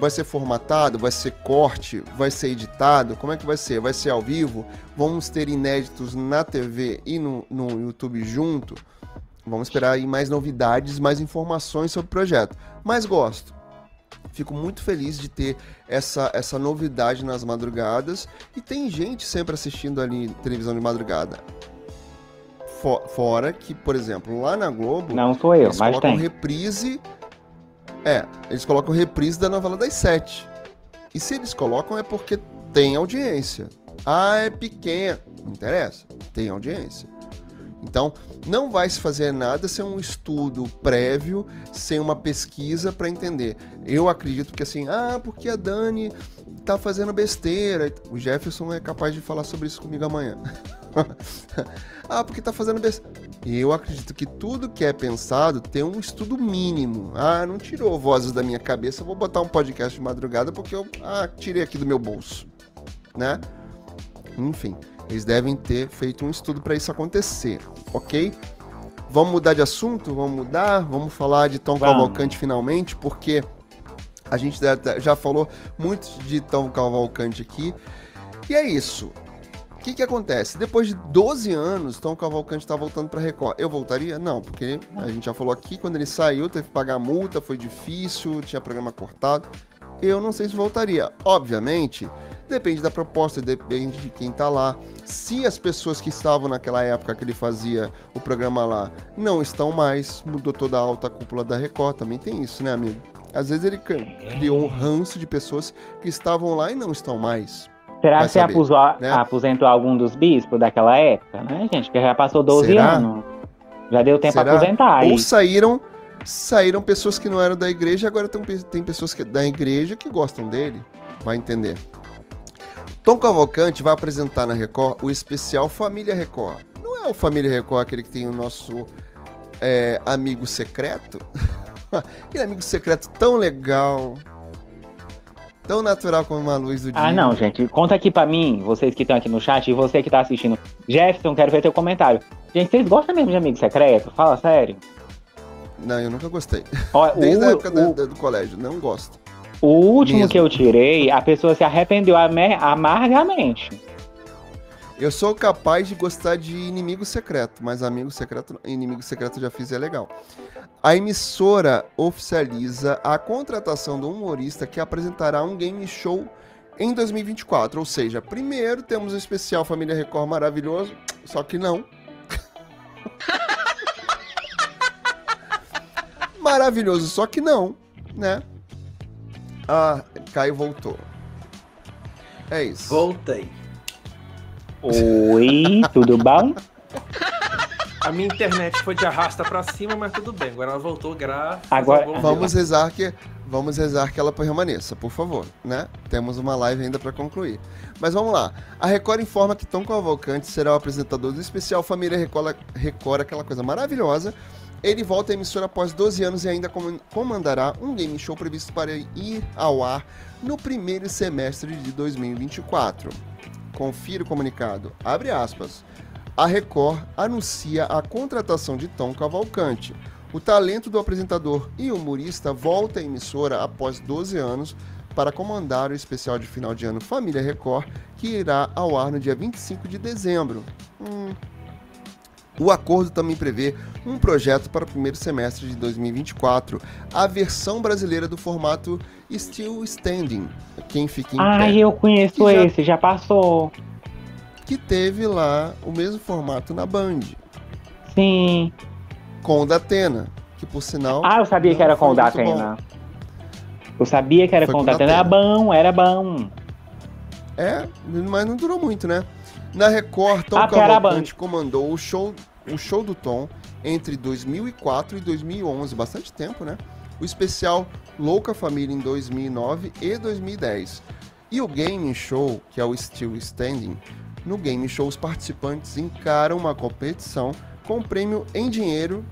Vai ser formatado? Vai ser corte? Vai ser editado? Como é que vai ser? Vai ser ao vivo? Vamos ter inéditos na TV e no, no YouTube junto? Vamos esperar aí mais novidades, mais informações sobre o projeto. Mas gosto. Fico muito feliz de ter essa, essa novidade nas madrugadas. E tem gente sempre assistindo ali televisão de madrugada. Fora que, por exemplo, lá na Globo.
Não sou eu, mas tem.
reprise é, eles colocam reprise da novela das sete. E se eles colocam é porque tem audiência. Ah, é pequena. Não interessa. Tem audiência. Então, não vai se fazer nada sem um estudo prévio, sem uma pesquisa para entender. Eu acredito que assim, ah, porque a Dani tá fazendo besteira. O Jefferson é capaz de falar sobre isso comigo amanhã. ah, porque tá fazendo besteira. Eu acredito que tudo que é pensado tem um estudo mínimo. Ah, não tirou vozes da minha cabeça, vou botar um podcast de madrugada porque eu ah, tirei aqui do meu bolso, né? Enfim, eles devem ter feito um estudo para isso acontecer, ok? Vamos mudar de assunto? Vamos mudar? Vamos falar de Tom Vamos. Cavalcante finalmente, porque a gente já falou muito de Tom Cavalcante aqui. E é isso. O que, que acontece? Depois de 12 anos, Tom Cavalcante está voltando para Record. Eu voltaria? Não, porque a gente já falou aqui, quando ele saiu, teve que pagar multa, foi difícil, tinha programa cortado. Eu não sei se voltaria. Obviamente, Depende da proposta, depende de quem tá lá. Se as pessoas que estavam naquela época que ele fazia o programa lá não estão mais, mudou toda a alta cúpula da Record, também tem isso, né, amigo? Às vezes ele criou um ranço de pessoas que estavam lá e não estão mais.
Será que você aposentou, né? aposentou algum dos bispos daquela época, né, gente? Que já passou 12 Será? anos. Já deu tempo para aposentar.
Ou saíram saíram pessoas que não eram da igreja, agora tem, tem pessoas que, da igreja que gostam dele. Vai entender. Tom Cavalcante vai apresentar na Record o especial Família Record. Não é o Família Record aquele que tem o nosso é, amigo secreto? aquele amigo secreto tão legal, tão natural como uma luz do ah,
dia. Ah, não, gente. Conta aqui pra mim, vocês que estão aqui no chat e você que tá assistindo. Jefferson, quero ver teu comentário. Gente, vocês gostam mesmo de amigo secreto? Fala sério.
Não, eu nunca gostei. Desde o, a época o... do, do colégio, não gosto.
O último Mesmo. que eu tirei, a pessoa se arrependeu amargamente.
Eu sou capaz de gostar de inimigo secreto, mas amigo secreto, inimigo secreto já fiz é legal. A emissora oficializa a contratação do humorista que apresentará um game show em 2024. Ou seja, primeiro temos o especial Família Record maravilhoso, só que não. maravilhoso, só que não, né? Ah, Caio voltou. É isso.
Voltei.
Oi, tudo bom?
A minha internet foi de arrasta para cima, mas tudo bem. Agora ela voltou, graças
Agora vamos rezar que vamos rezar que ela permaneça, por favor, né? Temos uma live ainda para concluir. Mas vamos lá. A Record informa que Tom Cavalcante será o apresentador do especial Família Record, Record aquela coisa maravilhosa ele volta à emissora após 12 anos e ainda comandará um game show previsto para ir ao ar no primeiro semestre de 2024. Confira o comunicado. Abre aspas. A Record anuncia a contratação de Tom Cavalcante. O talento do apresentador e humorista volta à emissora após 12 anos para comandar o especial de final de ano Família Record, que irá ao ar no dia 25 de dezembro. Hum, o acordo também prevê um projeto para o primeiro semestre de 2024, a versão brasileira do formato Still Standing, quem fica em
ah, eu conheço já, esse, já passou.
Que teve lá o mesmo formato na Band.
Sim.
Com o da Atena, que por sinal...
Ah, eu sabia que era com o da Atena. Eu sabia que era foi com o da Atena. Era bom, era bom.
É, mas não durou muito, né? Na Record, Tom ah, Cavalcante comandou o show o show do Tom entre 2004 e 2011, bastante tempo, né? O especial Louca Família em 2009 e 2010. E o Game Show, que é o Still Standing, no Game Show os participantes encaram uma competição com um prêmio em dinheiro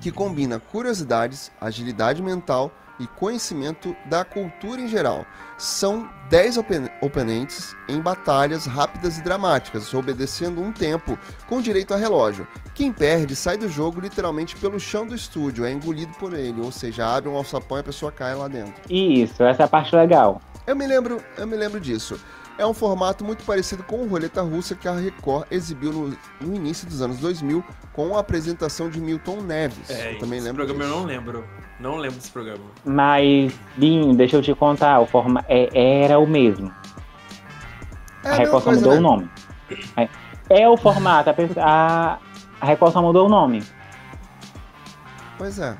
que combina curiosidades, agilidade mental e conhecimento da cultura em geral. São 10 open oponentes em batalhas rápidas e dramáticas, obedecendo um tempo com direito a relógio. Quem perde sai do jogo literalmente pelo chão do estúdio, é engolido por ele, ou seja, abre um alçapão e a pessoa cai lá dentro.
Isso, essa é a parte legal.
Eu me lembro, eu me lembro disso. É um formato muito parecido com o Roleta Russa que a Record exibiu no, no início dos anos 2000 com a apresentação de Milton Neves.
É, eu também lembro programa disso. eu não lembro. Não lembro desse programa.
Mas, Binho, deixa eu te contar, o forma é, era o mesmo. É a Record só mudou né? o nome. É, é, o formato, a, a, a Record só mudou o nome.
Pois é.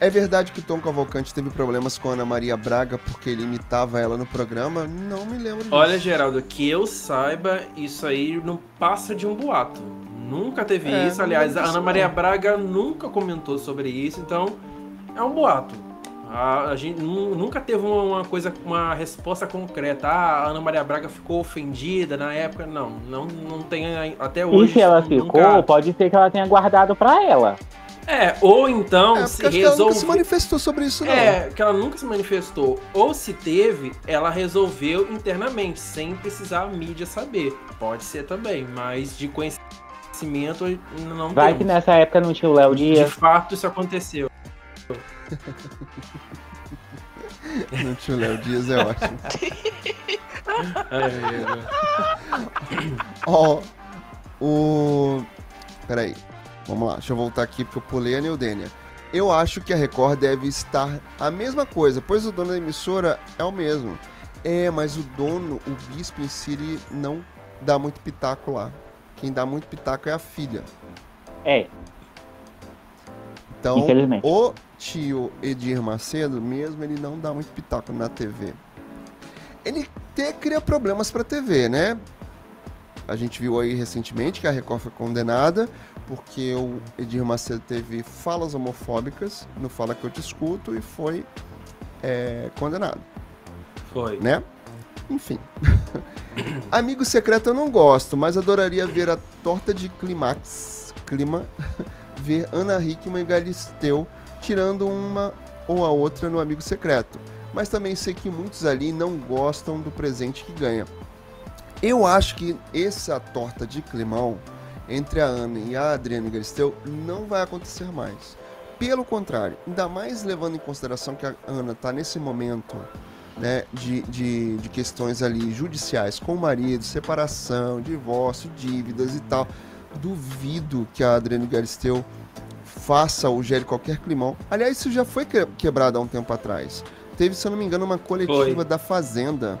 É verdade que o Tom Cavalcante teve problemas com a Ana Maria Braga porque ele imitava ela no programa? Não me lembro disso.
Olha, Geraldo, que eu saiba, isso aí não passa de um boato. Nunca teve
É,
isso. Aliás, a Ana Maria. Braga nunca comentou sobre isso, então é um boato. A, a gente nu- nunca teve uma, coisa, uma resposta concreta. Ah, a Ana Maria Braga ficou ofendida na época. Não, não, não tem até
E
hoje.
se ela
nunca-
ficou, pode ser que ela tenha guardado pra ela.
É, ou então
É,
se
que ela nunca se manifestou sobre isso, não.
É, que ela nunca se manifestou. Ou se teve, ela resolveu internamente, sem precisar a mídia saber. Pode ser também, mas de conhecimento não
Vai que
temos.
nessa época não tinha o Léo
De
Dias.
fato, isso aconteceu.
Não tinha o Léo Dias, é ótimo. Ó, o. Peraí. Vamos lá, deixa eu voltar aqui porque eu pulei a Neudênia. Eu acho que a Record deve estar a mesma coisa, pois o dono da emissora é o mesmo. É, mas o dono, o bispo em si, ele não dá muito pitaco lá. Quem dá muito pitaco é a filha.
É,
Então, o tio Edir Macedo, mesmo, ele não dá muito pitaco na TV. Ele até cria problemas pra TV, né? A gente viu aí recentemente que a Record foi condenada porque o Edir Macedo teve falas homofóbicas no Fala Que Eu Te Escuto e foi é, condenado
Foi.
né? Enfim. Amigo secreto eu não gosto, mas adoraria ver a torta de climax, clima, ver Ana Hickman e Galisteu tirando uma ou a outra no amigo secreto. Mas também sei que muitos ali não gostam do presente que ganha. Eu acho que essa torta de climão entre a Ana e a Adriana Galisteu não vai acontecer mais. Pelo contrário, ainda mais levando em consideração que a Ana está nesse momento né, de, de, de questões ali judiciais com o marido, separação, divórcio, dívidas e tal. Duvido que a Adriane Galisteu faça ou gere qualquer climão. Aliás, isso já foi que- quebrado há um tempo atrás. Teve, se eu não me engano, uma coletiva
Foi.
da Fazenda.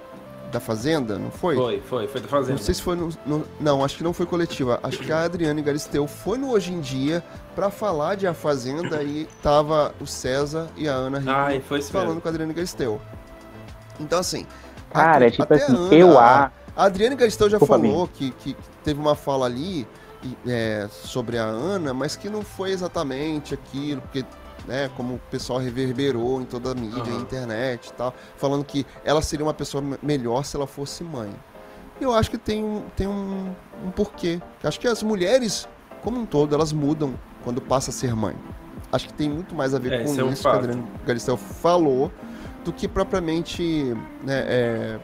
Da Fazenda, não foi?
Foi, foi, foi
Não
Fazenda.
sei se foi no, no- Não, acho que não foi coletiva. Acho que a Adriane Galisteu foi no Hoje em Dia pra falar de A Fazenda e tava o César e a Ana Hickman
Ai, foi
falando
mesmo.
com a Adriane Galisteu. Então, assim.
cara,
a-
é tipo
até
assim,
a Ana-
eu
a,
a.
Adriane Galisteu já
Desculpa,
falou que, que teve uma fala ali é, sobre a Ana, mas que não foi exatamente aquilo, porque, né, como o pessoal reverberou em toda a mídia,
Aham.
internet e tal, falando que ela seria uma pessoa me- melhor se ela fosse mãe. Eu acho que tem, um- tem um, um porquê. Acho que as mulheres, como um todo, elas mudam quando passa a ser mãe. Acho que tem muito mais a ver
É,
com
isso é um
que a
fato.
Adriane Galisteu falou do que propriamente né, é,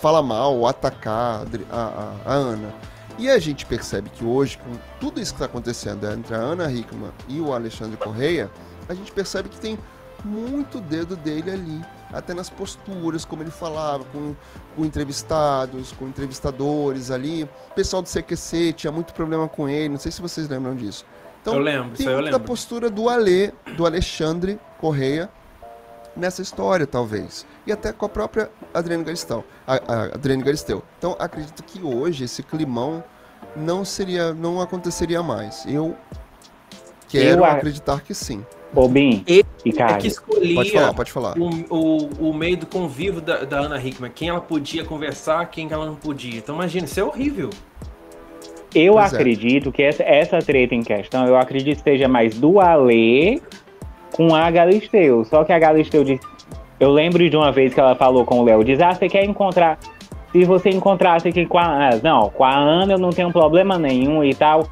fala mal ou atacar a, a- a Ana. E a gente percebe que hoje, com tudo isso que está acontecendo entre a Ana Hickman e o Alexandre Correia, a gente percebe que tem muito dedo dele ali. Até nas posturas, como ele falava, com, com entrevistados, com entrevistadores ali. O pessoal do CQC tinha muito problema com ele, não sei se vocês lembram disso. Então,
eu lembro, isso
tem
eu
muito da
lembro.
postura do Ale, do Alexandre Correia nessa história, talvez. E até com a própria Adriane Galisteu. A, a Adriane Galisteu. Então, acredito que hoje esse climão não seria, não aconteceria mais. Eu quero
Eu
acreditar que sim.
Bobin
Ele
e
É que escolhia
Pode falar, pode falar.
o, o, o meio do convívio da, da Ana Hickman. Quem ela podia conversar, quem que ela não podia. Então imagina, isso é horrível.
Eu
Pois é.
acredito que essa, essa treta em questão, eu acredito que seja mais do Alê com a Galisteu. Só que a Galisteu disse. Eu lembro de uma vez que ela falou com o Léo, diz, ah, você quer encontrar. Se você encontrasse aqui com a. ah, Não, com a Ana eu não tenho problema nenhum e tal.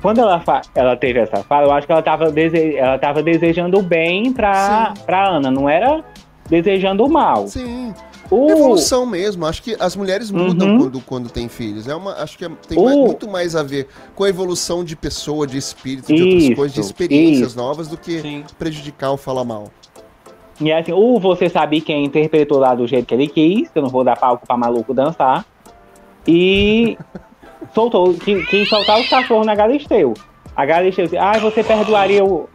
Quando ela, fa- ela teve essa fala, eu acho que ela tava, dese... ela tava desejando o bem pra,
Sim.
pra Ana, não era desejando o mal.
Sim,
O...
evolução mesmo. Acho que as mulheres mudam
Uhum.
quando, quando têm filhos. É uma, acho que é- tem
O-
mais- muito mais a ver com a evolução de pessoa, de espírito, de outras coisas, de experiências
isso.
novas do que
Sim.
prejudicar ou falar mal.
E assim, ou você sabe quem interpretou lá do jeito que ele quis, que eu não vou dar palco pra maluco dançar. E soltou, quis, quis soltar os cachorros na Galisteu. A Galisteu disse, ah, você perdoaria o.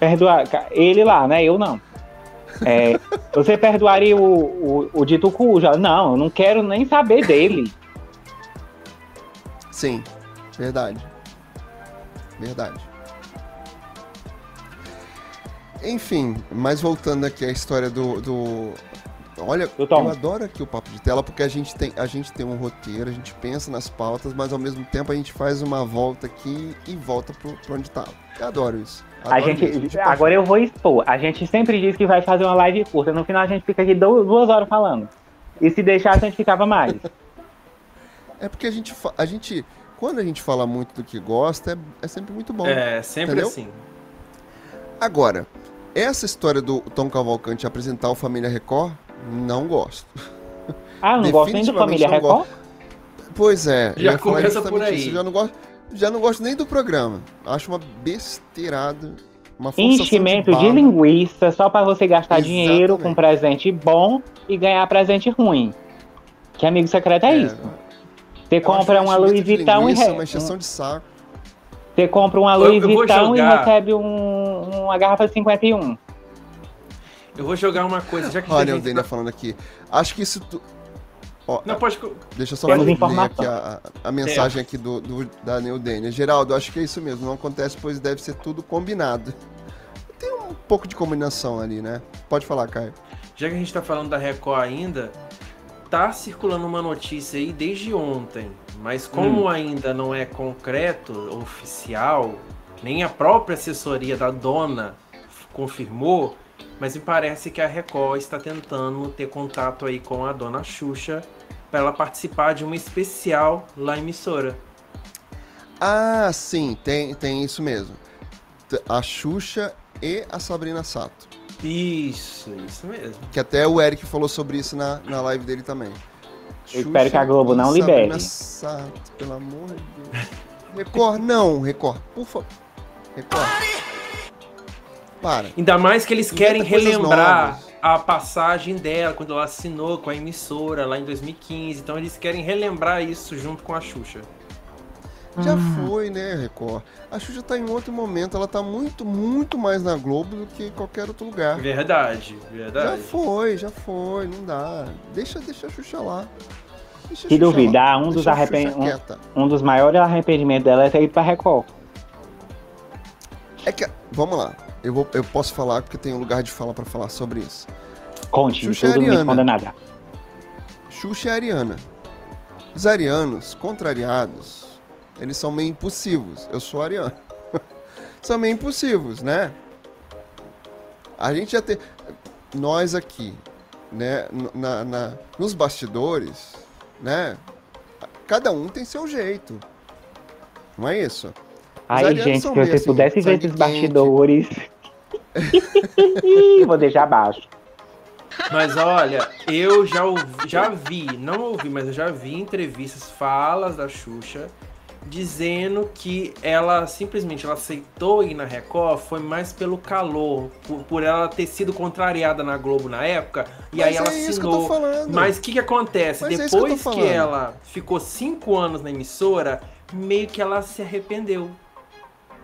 Perdoar ele lá, né? Eu não. É, você perdoaria o, o, o dito cujo? Não, eu não quero nem saber dele.
Sim, verdade. Verdade. Enfim, mas voltando aqui à história do. do... Olha,
Do Tom.
eu adoro aqui o papo de tela porque a gente, tem, a gente tem um roteiro, a gente pensa nas pautas, mas ao mesmo tempo a gente faz uma volta aqui e volta pro, pro onde tava. Eu adoro isso.
A
Adoro
gente,
mesmo. Tipo,
agora eu vou expor. A gente sempre diz que vai fazer uma live curta. No final a gente fica aqui du- duas horas falando. E se deixar, a gente ficava mais.
É porque a gente, a gente. Quando a gente fala muito do que gosta, é, é sempre muito bom.
É, sempre
Entendeu?
assim.
Agora, essa história do Tom Cavalcante apresentar o Família Record, não gosto.
Ah, eu não gosto nem do Família Record?
Pois é,
Já começa por aí.
isso. Já não gosto, já não gosto nem do programa. Acho uma besteirada, uma
Enchimento de,
barra.
linguiça só pra você gastar
Exatamente.
dinheiro com presente bom e ganhar presente ruim. Que amigo secreto é,
É,
isso. Você
eu
compra
um
uma Louis
de
Vuitton e
linguiça,
re...
uma de saco.
Você compra uma Louis Vuitton e recebe um- uma garrafa de 51.
Eu vou jogar uma coisa, já que
Olha
a
o
gente
Daniel
tá-
falando aqui. Acho que isso. Tu... Ó,
Não, pode...
Deixa eu só ler
informação.
aqui a, a- a mensagem aqui do, do, da Neudênia. Geraldo, acho que é isso mesmo. Não acontece, pois deve ser tudo combinado. Tem um pouco de combinação ali, né? Pode falar, Caio.
Já que a gente tá falando da Record ainda, tá circulando uma notícia aí desde ontem, mas como
Hum.
ainda não é concreto, oficial, nem a própria assessoria da dona confirmou, mas me parece que a Record está tentando ter contato aí com a dona Xuxa para ela participar de um especial lá em emissora.
Ah, sim, tem, tem isso mesmo. A Xuxa e a Sabrina Sato.
Isso, isso mesmo.
Que até o Eric falou sobre isso na, na live dele também.
Eu espero que a Globo não
Sabrina
libere.
Sato, pelo amor de Deus. Record, não, Record, por favor. Record. Para.
Ainda mais que eles querem relembrar
novas.
a passagem dela, quando ela assinou com a emissora lá em 2015. Então eles querem relembrar isso junto com a Xuxa.
Já
Hum.
foi, né, Record? A Xuxa tá em outro momento, ela tá muito, muito mais na Globo do que em qualquer outro lugar.
Verdade,
Já
verdade.
foi, já foi, não dá. Deixa, deixa a Xuxa lá. Deixa
Se
Xuxa
duvidar,
lá.
um dos arrepen- um-. Um dos maiores arrependimentos dela é ter ido pra Record.
É que, vamos lá, eu, vou, eu posso falar porque tem um lugar de fala pra falar sobre isso.
Conte,
Xuxa
tudo, não
Ariana.
esconda nada.
Xuxa e Ariana. Os arianos, contrariados, eles são meio impulsivos. Eu sou ariano. são meio impulsivos, né? A gente já tem. Nós aqui, né? Na, na- nos bastidores, né? Cada um tem seu jeito. Não é isso?
Ai, gente, se vocês
assim,
pudessem ver esses
quente.
bastidores. Vou deixar abaixo.
Mas olha, eu já, ouvi, já vi, não ouvi, mas eu já vi entrevistas, falas da Xuxa, dizendo que ela simplesmente ela aceitou ir na Record foi mais pelo calor, por, por ela ter sido contrariada na Globo na época, e aí
Mas
ela
é isso que eu tô
assinou.
falando.
Mas o que, que acontece?
Mas é isso que eu tô
Depois que,
falando.
ela ficou cinco anos na emissora, meio que ela se arrependeu.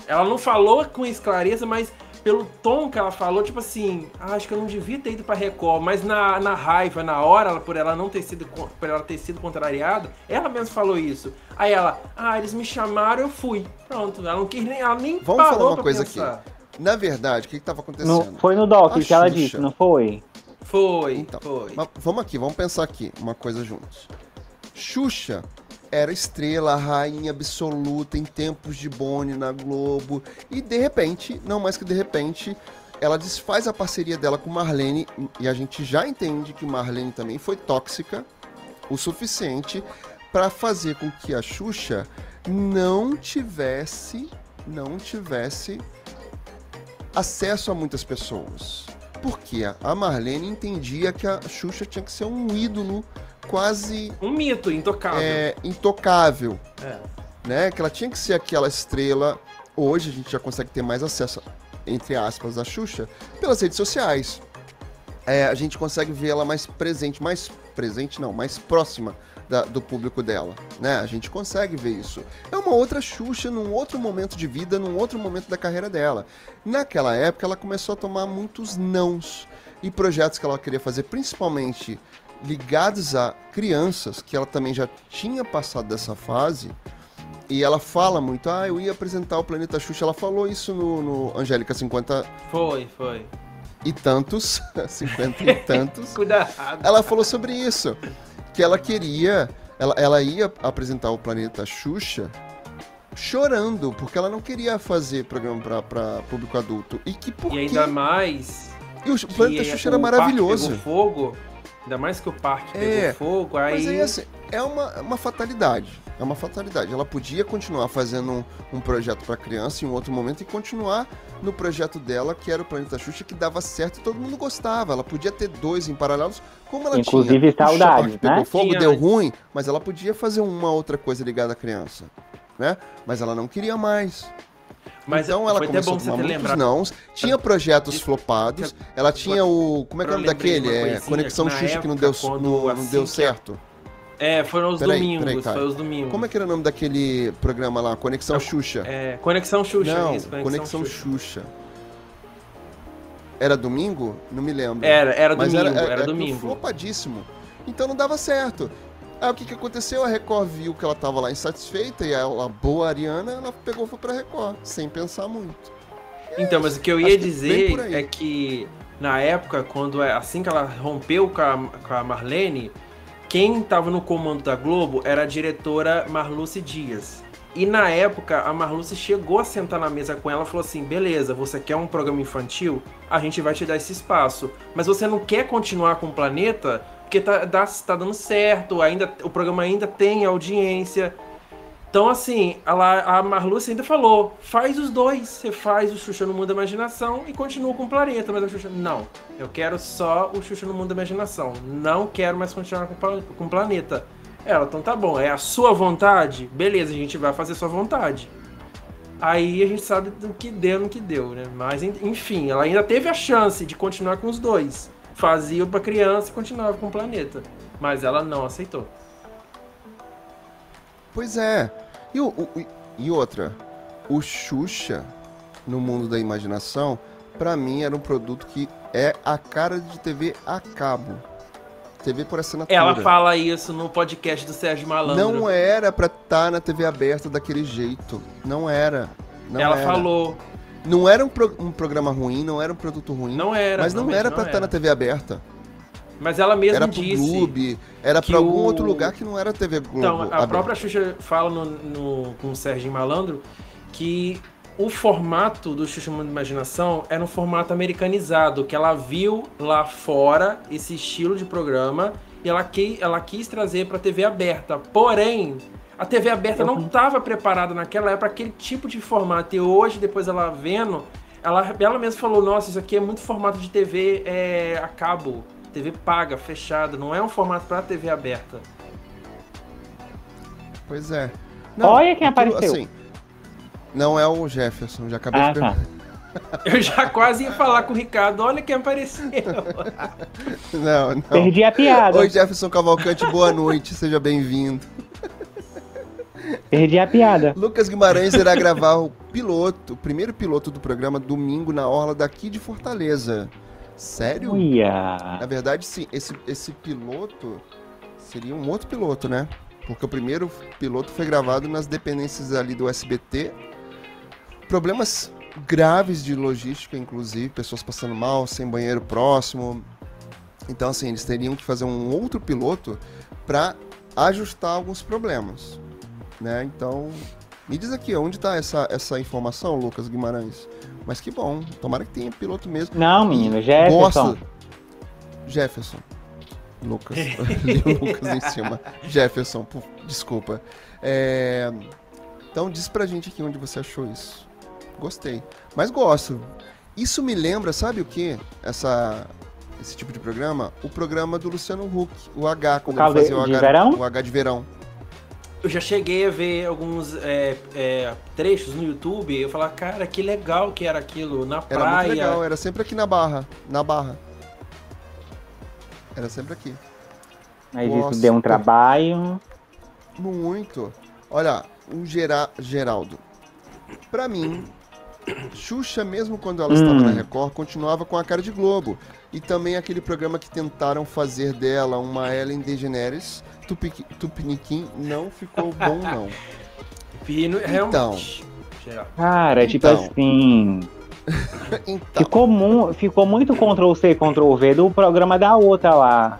Ela não falou com isso clareza, mas pelo tom que ela falou, tipo assim, ah, acho que eu não devia ter ido pra Record, mas na, na raiva, na hora, ela- por ela não ter sido por ela ter sido contrariada, ela mesma falou isso. Aí ela, ah, eles me chamaram, eu fui. Pronto, ela não quis nem, ela nem
Vamos
parou
falar uma
pra
coisa
pensar.
Na verdade, o que, que tava acontecendo?
No, foi no Doc
A
que ela disse, não foi?
Foi,
Então,
foi.
Mas vamos aqui, vamos pensar aqui uma coisa juntos. Xuxa era estrela, rainha absoluta em tempos de Boni na Globo. E de repente, não mais que de repente, ela desfaz a parceria dela com Marlene. E a gente já entende que Marlene também foi tóxica o suficiente para fazer com que a Xuxa não tivesse, não tivesse acesso a muitas pessoas. Porque a Marlene entendia que a Xuxa tinha que ser um ídolo quase
Um mito intocável.
é, intocável,
É.
né? Que ela tinha que ser aquela estrela. Hoje a gente já consegue ter mais acesso, entre aspas, à Xuxa pelas redes sociais. É, a gente consegue ver ela mais presente, mais presente não, mais próxima da- do público dela, né? A gente consegue ver isso. É uma outra Xuxa num outro momento de vida, num outro momento da carreira dela. Naquela época ela começou a tomar muitos nãos e projetos que ela queria fazer, principalmente ligados a crianças, que ela também já tinha passado dessa fase, E ela fala muito, ah, eu ia apresentar o Planeta Xuxa. Ela falou isso no, no Angélica 50
Foi, foi.
e tantos, 50 e tantos.
Cuidado.
ela falou sobre isso. Que ela queria. Ela, ela ia apresentar o Planeta Xuxa chorando, porque ela não queria fazer programa pra, pra público adulto. E que por
E ainda mais.
E o Planeta Xuxa era maravilhoso.
Fogo. Ainda mais que o parque
É,
pegou fogo, aí.
Mas aí, assim, é uma, uma fatalidade. É uma fatalidade. Ela podia continuar fazendo um, um projeto pra criança em um outro momento e continuar no projeto dela, que era o Planeta Xuxa, que dava certo e todo mundo gostava. Ela podia ter dois em paralelos, como ela
Inclusive,
tinha. O
saudades,
Choque pegou
né?
fogo,
Tinha
deu
antes.
ruim, mas ela podia fazer uma outra coisa ligada à criança. Né? Mas ela não queria mais.
Mas
então ela começou a tomar muitos nãos. Tinha projetos
Isso.
flopados. Ela tinha o. Como é que é o nome daquele? É, Conexão
que
Xuxa que não deu,
quando
não, não
assim
deu
que-
certo.
É, foram os
Peraí,
domingos.
peraí, Caio.
foi os domingos.
Como é que era o nome daquele programa lá? Conexão
É
Xuxa.
É, Conexão Xuxa,
não,
isso,
Conexão,
Xuxa.
Xuxa. Era domingo? Não me lembro.
Era, era
Mas
domingo,
era,
era,
era
domingo.
flopadíssimo. Então não dava certo. Aí o que, que aconteceu? A Record viu que ela tava lá insatisfeita e ela, boa Ariana, ela pegou e foi pra Record, sem pensar muito.
Então, mas o que eu ia
que
dizer
aí.
é que na época, quando é- assim que ela rompeu com a, com a Marlene, quem estava no comando da Globo era a diretora Marluce Dias. E na época, a Marluce chegou a sentar na mesa com ela e falou assim: beleza, você quer um programa infantil? A gente vai te dar esse espaço. Mas você não quer continuar com o planeta? Porque tá, dá- tá dando certo, ainda, o programa ainda tem audiência. Então, assim, ela, a Marluce ainda falou: faz os dois. Você faz o Xuxa no Mundo da Imaginação e continua com o planeta. Mas a Xuxa, não. Eu quero só o Xuxa no Mundo da Imaginação. Não quero mais continuar com, o planeta. Ela, então tá bom. É a sua vontade? Beleza, a gente vai fazer a sua vontade. Aí a gente sabe do que deu no que deu, né? Mas, en- enfim, ela ainda teve a chance de continuar com os dois. Fazia pra criança e continuava com o planeta. Mas ela não aceitou.
Pois é. E, o, o- e outra, o Xuxa, no mundo da imaginação, pra mim era um produto que é a cara de TV a cabo. TV por assinatura.
Ela fala isso no podcast do Sérgio Malandro.
Não era pra estar na TV aberta daquele jeito. Não era. Não
ela
era.
falou.
Não era um, pro- um programa ruim, não era um produto ruim.
Não era.
mas não era pra estar na TV aberta.
Mas ela mesma
Era pro
disse.
Clube, era pra algum
o-
outro lugar que não era TV Globo.
Então, a
aberta.
própria Xuxa fala no, no- com o Sérgio Malandro que o formato do Xuxa Mundo Imaginação era um formato americanizado, que ela viu lá fora esse estilo de programa e ela, que, ela quis trazer para TV aberta. Porém, a TV aberta não estava preparada naquela época para aquele tipo de formato. E hoje, depois ela vendo, ela, ela mesma falou: Nossa, isso aqui é muito formato de TV é, a cabo, TV paga, fechada, não é um formato para TV aberta.
Pois é.
Olha quem apareceu.
assim, não é o Jefferson, já acabei
Ah,
de
tá.
Eu já quase ia falar com o Ricardo, olha quem apareceu.
Não, não.
Perdi a piada.
Oi, Jefferson Cavalcante, boa noite, seja bem-vindo.
Perdi a piada.
Lucas Guimarães irá gravar o piloto, o primeiro piloto do programa domingo na orla daqui de Fortaleza. Sério? Na
Uia.
verdade, sim, esse, esse piloto seria um outro piloto, né? Porque o primeiro piloto foi gravado nas dependências ali do SBT. Problemas graves de logística, inclusive, pessoas passando mal, sem banheiro próximo. Então, assim, eles teriam que fazer um outro piloto para ajustar alguns problemas, né? Então, me diz aqui, onde tá essa, essa informação, Lucas Guimarães? Mas que bom, tomara que tenha piloto mesmo.
Não, menino, Jefferson.
Gosto. Jefferson. Lucas. O Lucas em cima. Jefferson, pu- desculpa. É, Então diz pra gente aqui onde você achou isso. Gostei. Mas gosto. Isso me lembra, sabe o que? Essa... Esse tipo de programa? O programa do Luciano Huck, o H, quando
Calde-
ele fazia o
de
H,
verão?
o H de verão.
Eu já cheguei a ver alguns é, é, trechos no YouTube e eu falava, cara, que legal que era aquilo, na
Era
praia.
muito legal, era sempre aqui na Barra. Na Barra. Era sempre aqui.
Mas
Nossa.
isso deu um trabalho.
Muito. Olha, o Gera, Geraldo. Pra mim, Xuxa, mesmo quando ela estava
Hum.
na Record, continuava com a cara de Globo. E também aquele programa que tentaram fazer dela uma Ellen DeGeneres, Tupi- Tupiniquim, não ficou bom, não.
Fino, realmente. Geral.
Cara, tipo
Então.
assim.
Então,
Ficou, mu ficou muito Ctrl-C, Ctrl-V do programa da outra lá.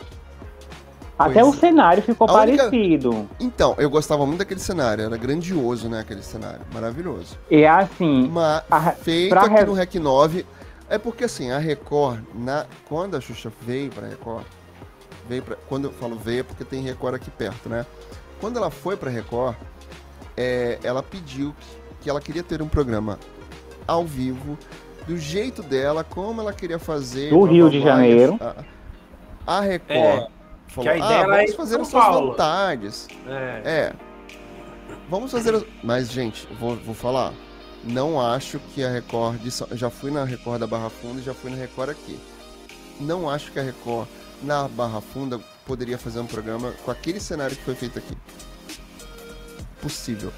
Até
Pois
o
é.
cenário ficou
A única-
parecido.
então, eu gostava muito daquele cenário, era grandioso, né, aquele cenário, maravilhoso.
E assim,
Mas
A-
feito
pra
aqui
Re-
no Rec 9, é porque assim, a Record, na, quando a Xuxa veio pra Record, veio pra, quando eu falo veio é porque tem Record aqui perto, né? Quando ela foi pra Record, é, ela pediu que ela queria ter um programa ao vivo, do jeito dela, como ela queria fazer.
Do Rio de Janeiro.
A, a Record
É,
falou,
a ideia
ah, vamos
ir
fazer as suas
Paulo."
vontades.
É.
É. Vamos fazer. as- Mas, gente, vou, vou falar. Não acho que a Record. Já fui na Record da Barra Funda e já fui na Record aqui. Não acho que a Record na Barra Funda poderia fazer um programa com aquele cenário que foi feito aqui. Possível.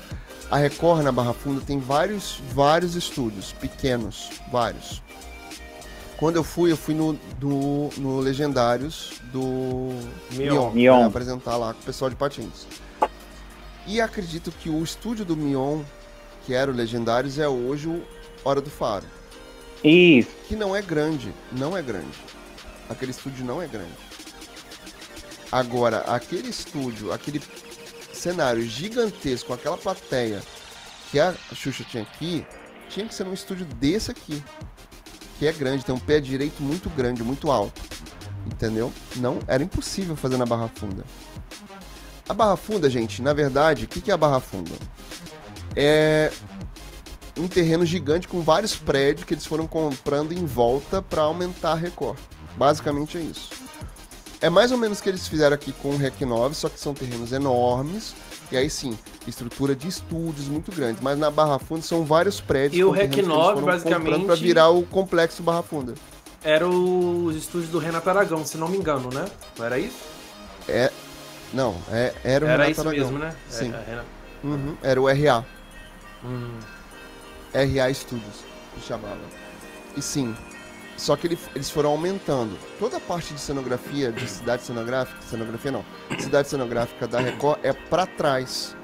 A Record na Barra Funda tem vários, vários estúdios, pequenos, vários. Quando eu fui, eu fui no, do, no Legendários do
Mion.
Mion, pra apresentar lá com o pessoal de Patins. E acredito que o estúdio do Mion, que era o Legendários, é hoje o Hora do Faro.
isso.
Que não é grande, não é grande. Aquele estúdio não é grande. Agora, aquele estúdio, aquele cenário gigantesco, aquela plateia que a Xuxa tinha aqui, tinha que ser num estúdio desse aqui. Que é grande, tem um pé direito muito grande, muito alto. Entendeu? Não, era impossível fazer na Barra Funda. A Barra Funda, gente, na verdade, o que que é a Barra Funda? É um terreno gigante com vários prédios que eles foram comprando em volta para aumentar a Record. Basicamente é isso. É mais ou menos o que eles fizeram aqui com o Rec 9, só que são terrenos enormes. E aí sim, estrutura de estúdios muito grande. Mas na Barra Funda são vários prédios.
E o Rec
terrenos que eles
9,
foram
basicamente-
Pra virar o complexo Barra Funda.
Era os estúdios do Renato Aragão, se não me engano, né? Não era isso?
Não, é, era o
era
Renato
isso
Aragão.
mesmo, né?
Sim.
É, é, Renato.
Uhum, era o RA.
Hum.
RA Studios, que chamava. E sim, só que ele- eles foram aumentando. Toda a parte de cenografia, de cidade cenográfica, cenografia não, cidade cenográfica da Record é pra trás.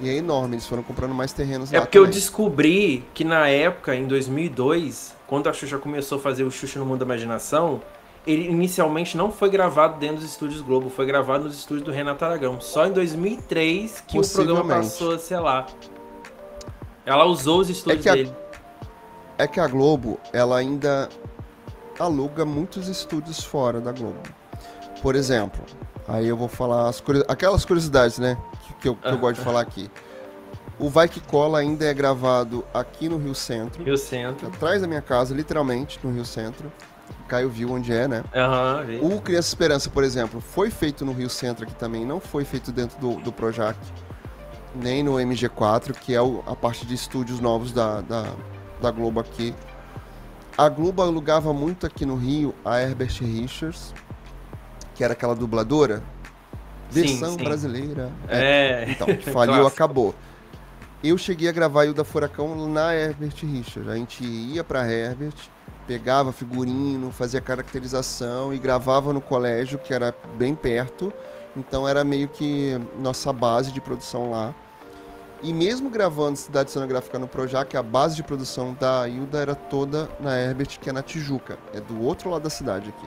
E é enorme, eles foram comprando mais terrenos
É
lá
porque eu
também.
descobri que na época, em 2002, quando a Xuxa começou a fazer o Xuxa no Mundo da Imaginação, ele inicialmente não foi gravado dentro dos estúdios Globo, foi gravado nos estúdios do Renato Aragão. Só em 2003 que o programa passou a ser lá. Ela usou os estúdios
que a-
dele.
É que a Globo, ela ainda aluga muitos estúdios fora da Globo. Por exemplo, aí eu vou falar as curi- aquelas curiosidades, né? Que, eu, que eu gosto de falar aqui. O Vai Que Cola ainda é gravado aqui no Rio Centro.
Rio Centro.
atrás da minha casa, literalmente, no Rio Centro. Caio viu onde é, né?
Vi.
O Criança Esperança, por exemplo, foi feito no Rio Centro aqui também, não foi feito dentro do, do Projac, nem no MG4, que é o- a parte de estúdios novos da, da, da Globo aqui. A Globo alugava muito aqui no Rio a Herbert Richards, que era aquela dubladora.
Sim,
Versão
sim.
brasileira.
É.
Então, faliu, acabou. Eu cheguei a gravar Ilda Furacão na Herbert Richards. A gente ia pra Herbert, pegava figurino, fazia caracterização e gravava no colégio, que era bem perto. Então era meio que nossa base de produção lá. E mesmo gravando Cidade Cenográfica no Projac, a base de produção da Hilda era toda na Herbert, que é na Tijuca. É do outro lado da cidade aqui,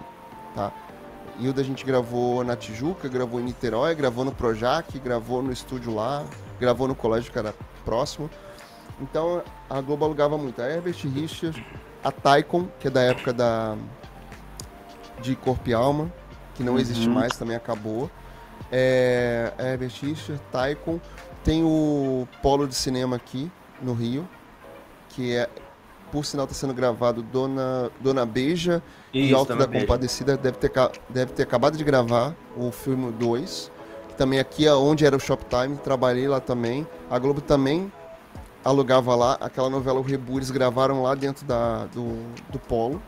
tá? Hilda a gente gravou na Tijuca, gravou em Niterói, gravou no Projac, gravou no estúdio lá, gravou no colégio que era próximo. Então a Globo alugava muito. A Herbert Richards, a Taikon, que é da época da de Corpo e Alma, que não existe
Uhum.
mais, também acabou. É, Herbert Richards, Taikon. Tem o Polo de Cinema aqui no Rio, que é, por sinal, está sendo gravado Dona, Dona Beija e
Isso,
Alto
Dona
da
Beija.
Compadecida deve ter, deve ter acabado de gravar o filme 2. Também aqui é onde era o Shoptime, trabalhei lá também. A Globo também alugava lá. Aquela novela O Rebu, eles gravaram lá dentro da, do, do polo,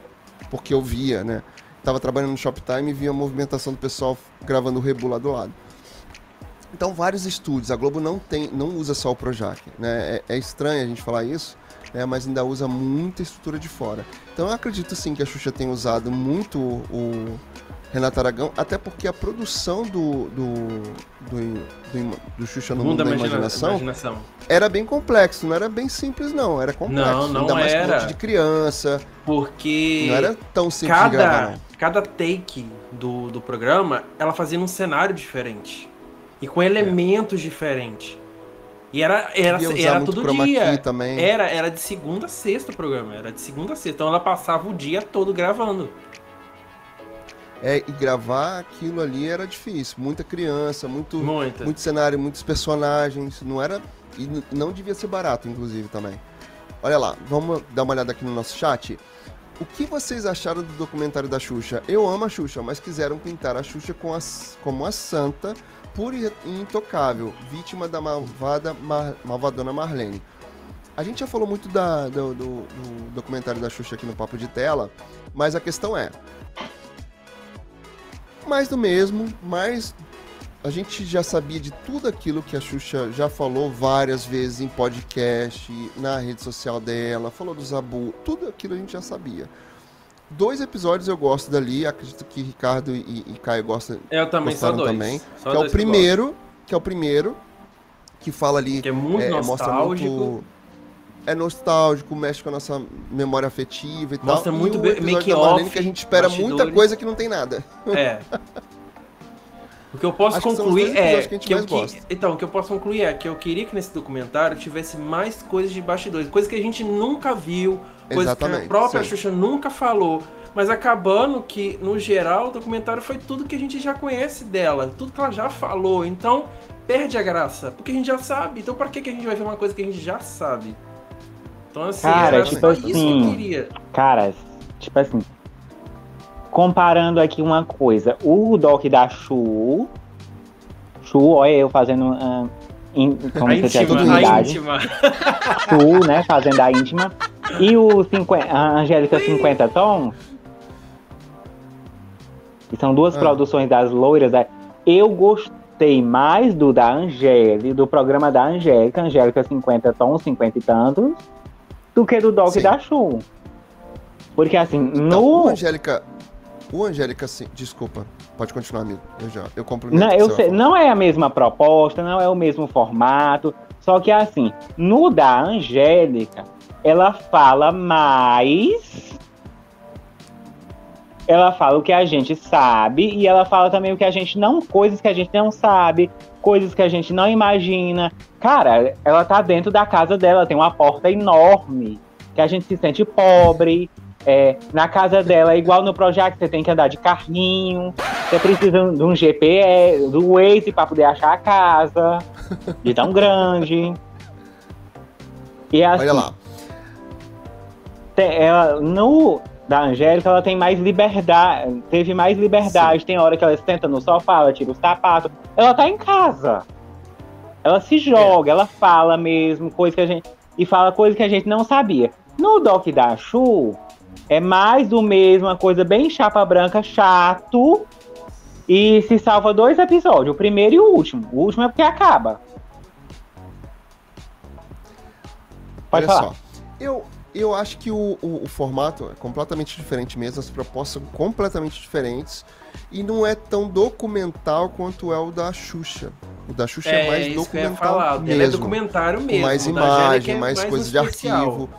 porque eu via, né? Tava trabalhando no Shoptime e via a movimentação do pessoal gravando o Rebu lá do lado. Então, vários estúdios. A Globo não tem, não usa só o Projac, né? É, é estranho a gente falar isso, né? Mas ainda usa muita estrutura de fora. Então, eu acredito sim que a Xuxa tenha usado muito o, Renata Aragão, até porque a produção do, do, do, do, do Xuxa no Mundo, da
da imagina-
Imaginação
imaginação.
era bem complexo, não era bem simples, não. Era complexo.
Não, não
ainda mais um
era.
de criança.
Porque
Não era tão simples de gravar,
cada, cada take do, do programa, ela fazia num cenário diferente. E com elementos diferentes. E era, era, era
muito
todo dia.
também.
Era, era de segunda a sexta o programa. Era de segunda a sexta. Então ela passava o dia todo gravando.
É, e gravar aquilo ali era difícil. Muita criança, muito,
Muita.
muito cenário, muitos personagens. Não era. E não devia ser barato, inclusive, também. Olha lá, vamos dar uma olhada aqui no nosso chat. O que vocês acharam do documentário da Xuxa? Eu amo a Xuxa, mas quiseram pintar a Xuxa com a, como a santa, pura e intocável, vítima da malvada Mar- malvadona Marlene. A gente já falou muito da- do, do- do documentário da Xuxa aqui no Papo de Tela, mas a questão é, mais do mesmo, mais a gente já sabia de tudo aquilo que a Xuxa já falou várias vezes em podcast, na rede social dela, falou do Zabu, tudo aquilo a gente já sabia. Dois episódios eu gosto dali, acredito que Ricardo e, e Caio gostam,
Eu também, só dois.
também,
Só
que é o
dois
primeiro, que é o primeiro que fala ali.
Que é muito
é, mostra
nostálgico.
muito- é nostálgico, mexe com a nossa memória afetiva e
Mostra
tal.
muito
e o
bem- make off,
que a gente espera muita
bastidores.
coisa que não tem nada.
É. O que eu posso
Acho que
concluir
dois
é
que a gente
que eu que... então o que eu posso concluir é que eu queria que nesse documentário tivesse mais coisas de bastidores, coisas que a gente nunca viu, coisas que a
Exatamente,
própria
sim.
Xuxa nunca falou, mas acabando que no geral o documentário foi tudo que a gente já conhece dela, tudo que ela já falou, então perde a graça, porque a gente já sabe. Então para que que a gente vai ver uma coisa que a gente já sabe? Então assim,
Cara,
era
tipo
só isso que eu
assim,
queria.
Cara, tipo assim. Comparando aqui uma coisa. O doc da Chu. Chu, olha eu fazendo. ah, in- como
A
se
íntima, a
intimidade.
íntima.
Chu, né? Fazendo a íntima. E o 50, a Angélica 50 Tons. Que são duas
Ah.
produções das loiras. né? Eu gostei mais do da Angélica, do programa da Angélica, Angélica 50 Tons, 50 e tantos, do que do doc
Sim.
da Chu. Porque assim,
Então,
no.
o Angélica. O Angélica, sim. Desculpa. Pode continuar, amigo. Eu já. Eu complemento.
Não, eu sei, não é a mesma proposta, não é o mesmo formato. Só que assim, no da Angélica, ela fala mais. Ela fala o que a gente sabe e ela fala também o que a gente não. Coisas que a gente não sabe, coisas que a gente não imagina. Cara, ela tá dentro da casa dela, tem uma porta enorme, que a gente se sente pobre. É, na casa dela, igual no Projac, você tem que andar de carrinho. Você precisa de um GPS, do Waze para poder achar a casa, de tão grande. E assim,
Olha lá.
ela, no da Angélica, ela tem mais liberdade, teve mais liberdade. Tem hora que ela senta no sofá, ela tira o sapato. Ela tá em casa. Ela se joga, ela fala mesmo, coisa que a gente. E fala coisa que a gente não sabia. No Doc da Chu, é mais do mesmo, uma coisa bem chapa branca, chato. E se salva dois episódios, o primeiro e o último. O último é porque acaba. Pode
Olha
falar.
só. Eu, eu acho que o, o, o formato é completamente diferente mesmo, as propostas são completamente diferentes. E não é tão documental quanto é o da Xuxa. O da Xuxa é,
É,
mais
isso que eu ia
documental
falar.
mesmo.
Ela é documentário
com
mesmo.
mais imagem,
é
mais,
um
coisas de arquivo.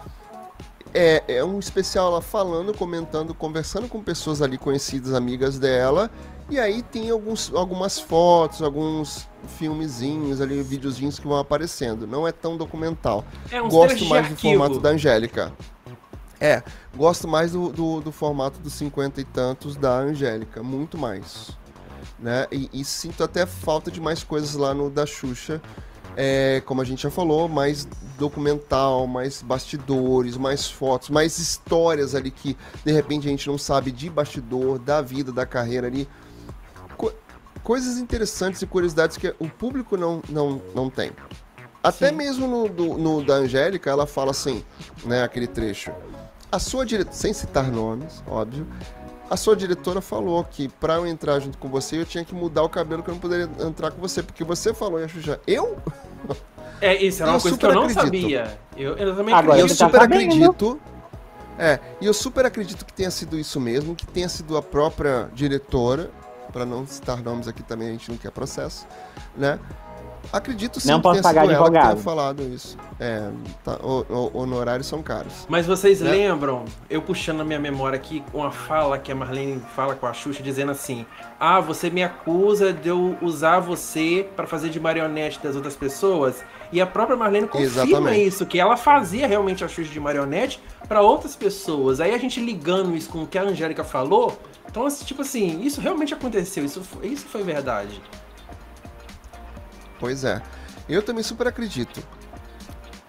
É, é um especial ela falando, comentando, conversando com pessoas ali conhecidas, amigas dela. E aí tem alguns, algumas fotos, alguns filmezinhos ali, videozinhos que vão aparecendo. Não é tão documental.
É uns
gosto mais do formato da Angélica. É, gosto mais do, do, do formato dos 50 e tantos da Angélica, muito mais. Né? E, e sinto até falta de mais coisas lá no da Xuxa. É, como a gente já falou, mais documental, mais bastidores, mais fotos, mais histórias ali que de repente a gente não sabe de bastidor, da vida, da carreira ali. Co- coisas interessantes e curiosidades que o público não, não, não tem. Até
Sim.
mesmo no, do- no da Angélica, ela fala assim, né, aquele trecho. A sua diretora, sem citar nomes, óbvio, a sua diretora falou que pra eu entrar junto com você, eu tinha que mudar o cabelo que eu não poderia entrar com você, porque você falou, e a Xuxa, eu?
É, isso era
Eu
uma coisa que
super
eu não
acredito.
sabia. Eu, eu também
Agora
eu
acredito.
você tá
super
sabendo.
acredito. É, e eu super acredito que tenha sido isso mesmo, que tenha sido a própria diretora, para não citar nomes aqui também, a gente não quer processo, né? Acredito sim
Não
que
posso
tenha
pagar
sido ela que tenha
advogado.
falado isso. É, tá, o- o- honorários são caros.
Mas vocês
Né?
lembram, eu puxando a minha memória aqui, uma fala que a Marlene fala com a Xuxa, dizendo assim: Ah, você me acusa de eu usar você pra fazer de marionete das outras pessoas? E a própria Marlene confirma
Exatamente.
isso, que ela fazia realmente a Xuxa de marionete pra outras pessoas. Aí a gente ligando isso com o que a Angélica falou, então, assim, tipo assim, isso realmente aconteceu, isso, foi- isso foi verdade.
Pois é. Eu também super acredito.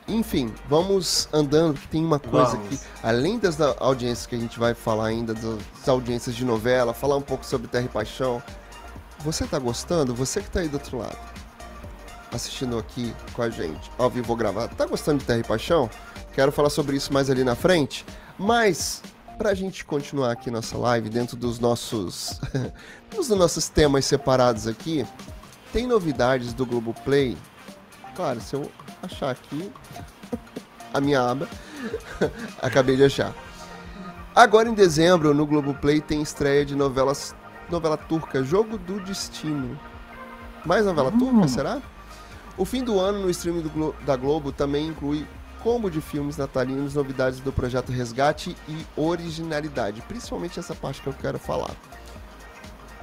Enfim, vamos andando, que tem uma coisa
Vamos.
que, além das da- audiências que a gente vai falar ainda, das audiências de novela, falar um pouco sobre Terra e Paixão. Você tá gostando? Você que tá aí do outro lado, assistindo aqui com a gente, ao vivo gravado, tá gostando de Terra e Paixão? Quero falar sobre isso mais ali na frente, mas pra gente continuar aqui nossa live dentro dos nossos dos nossos temas separados aqui, tem novidades do Globoplay. Claro, se eu achar aqui a minha aba, acabei de achar. Agora em dezembro, no Globoplay tem estreia de novelas, novela turca, Jogo do Destino. Mais novela turca, será? O fim do ano no streaming do Glo- da Globo também inclui combo de filmes natalinos, novidades do projeto Resgate e originalidade. Principalmente essa parte que eu quero falar.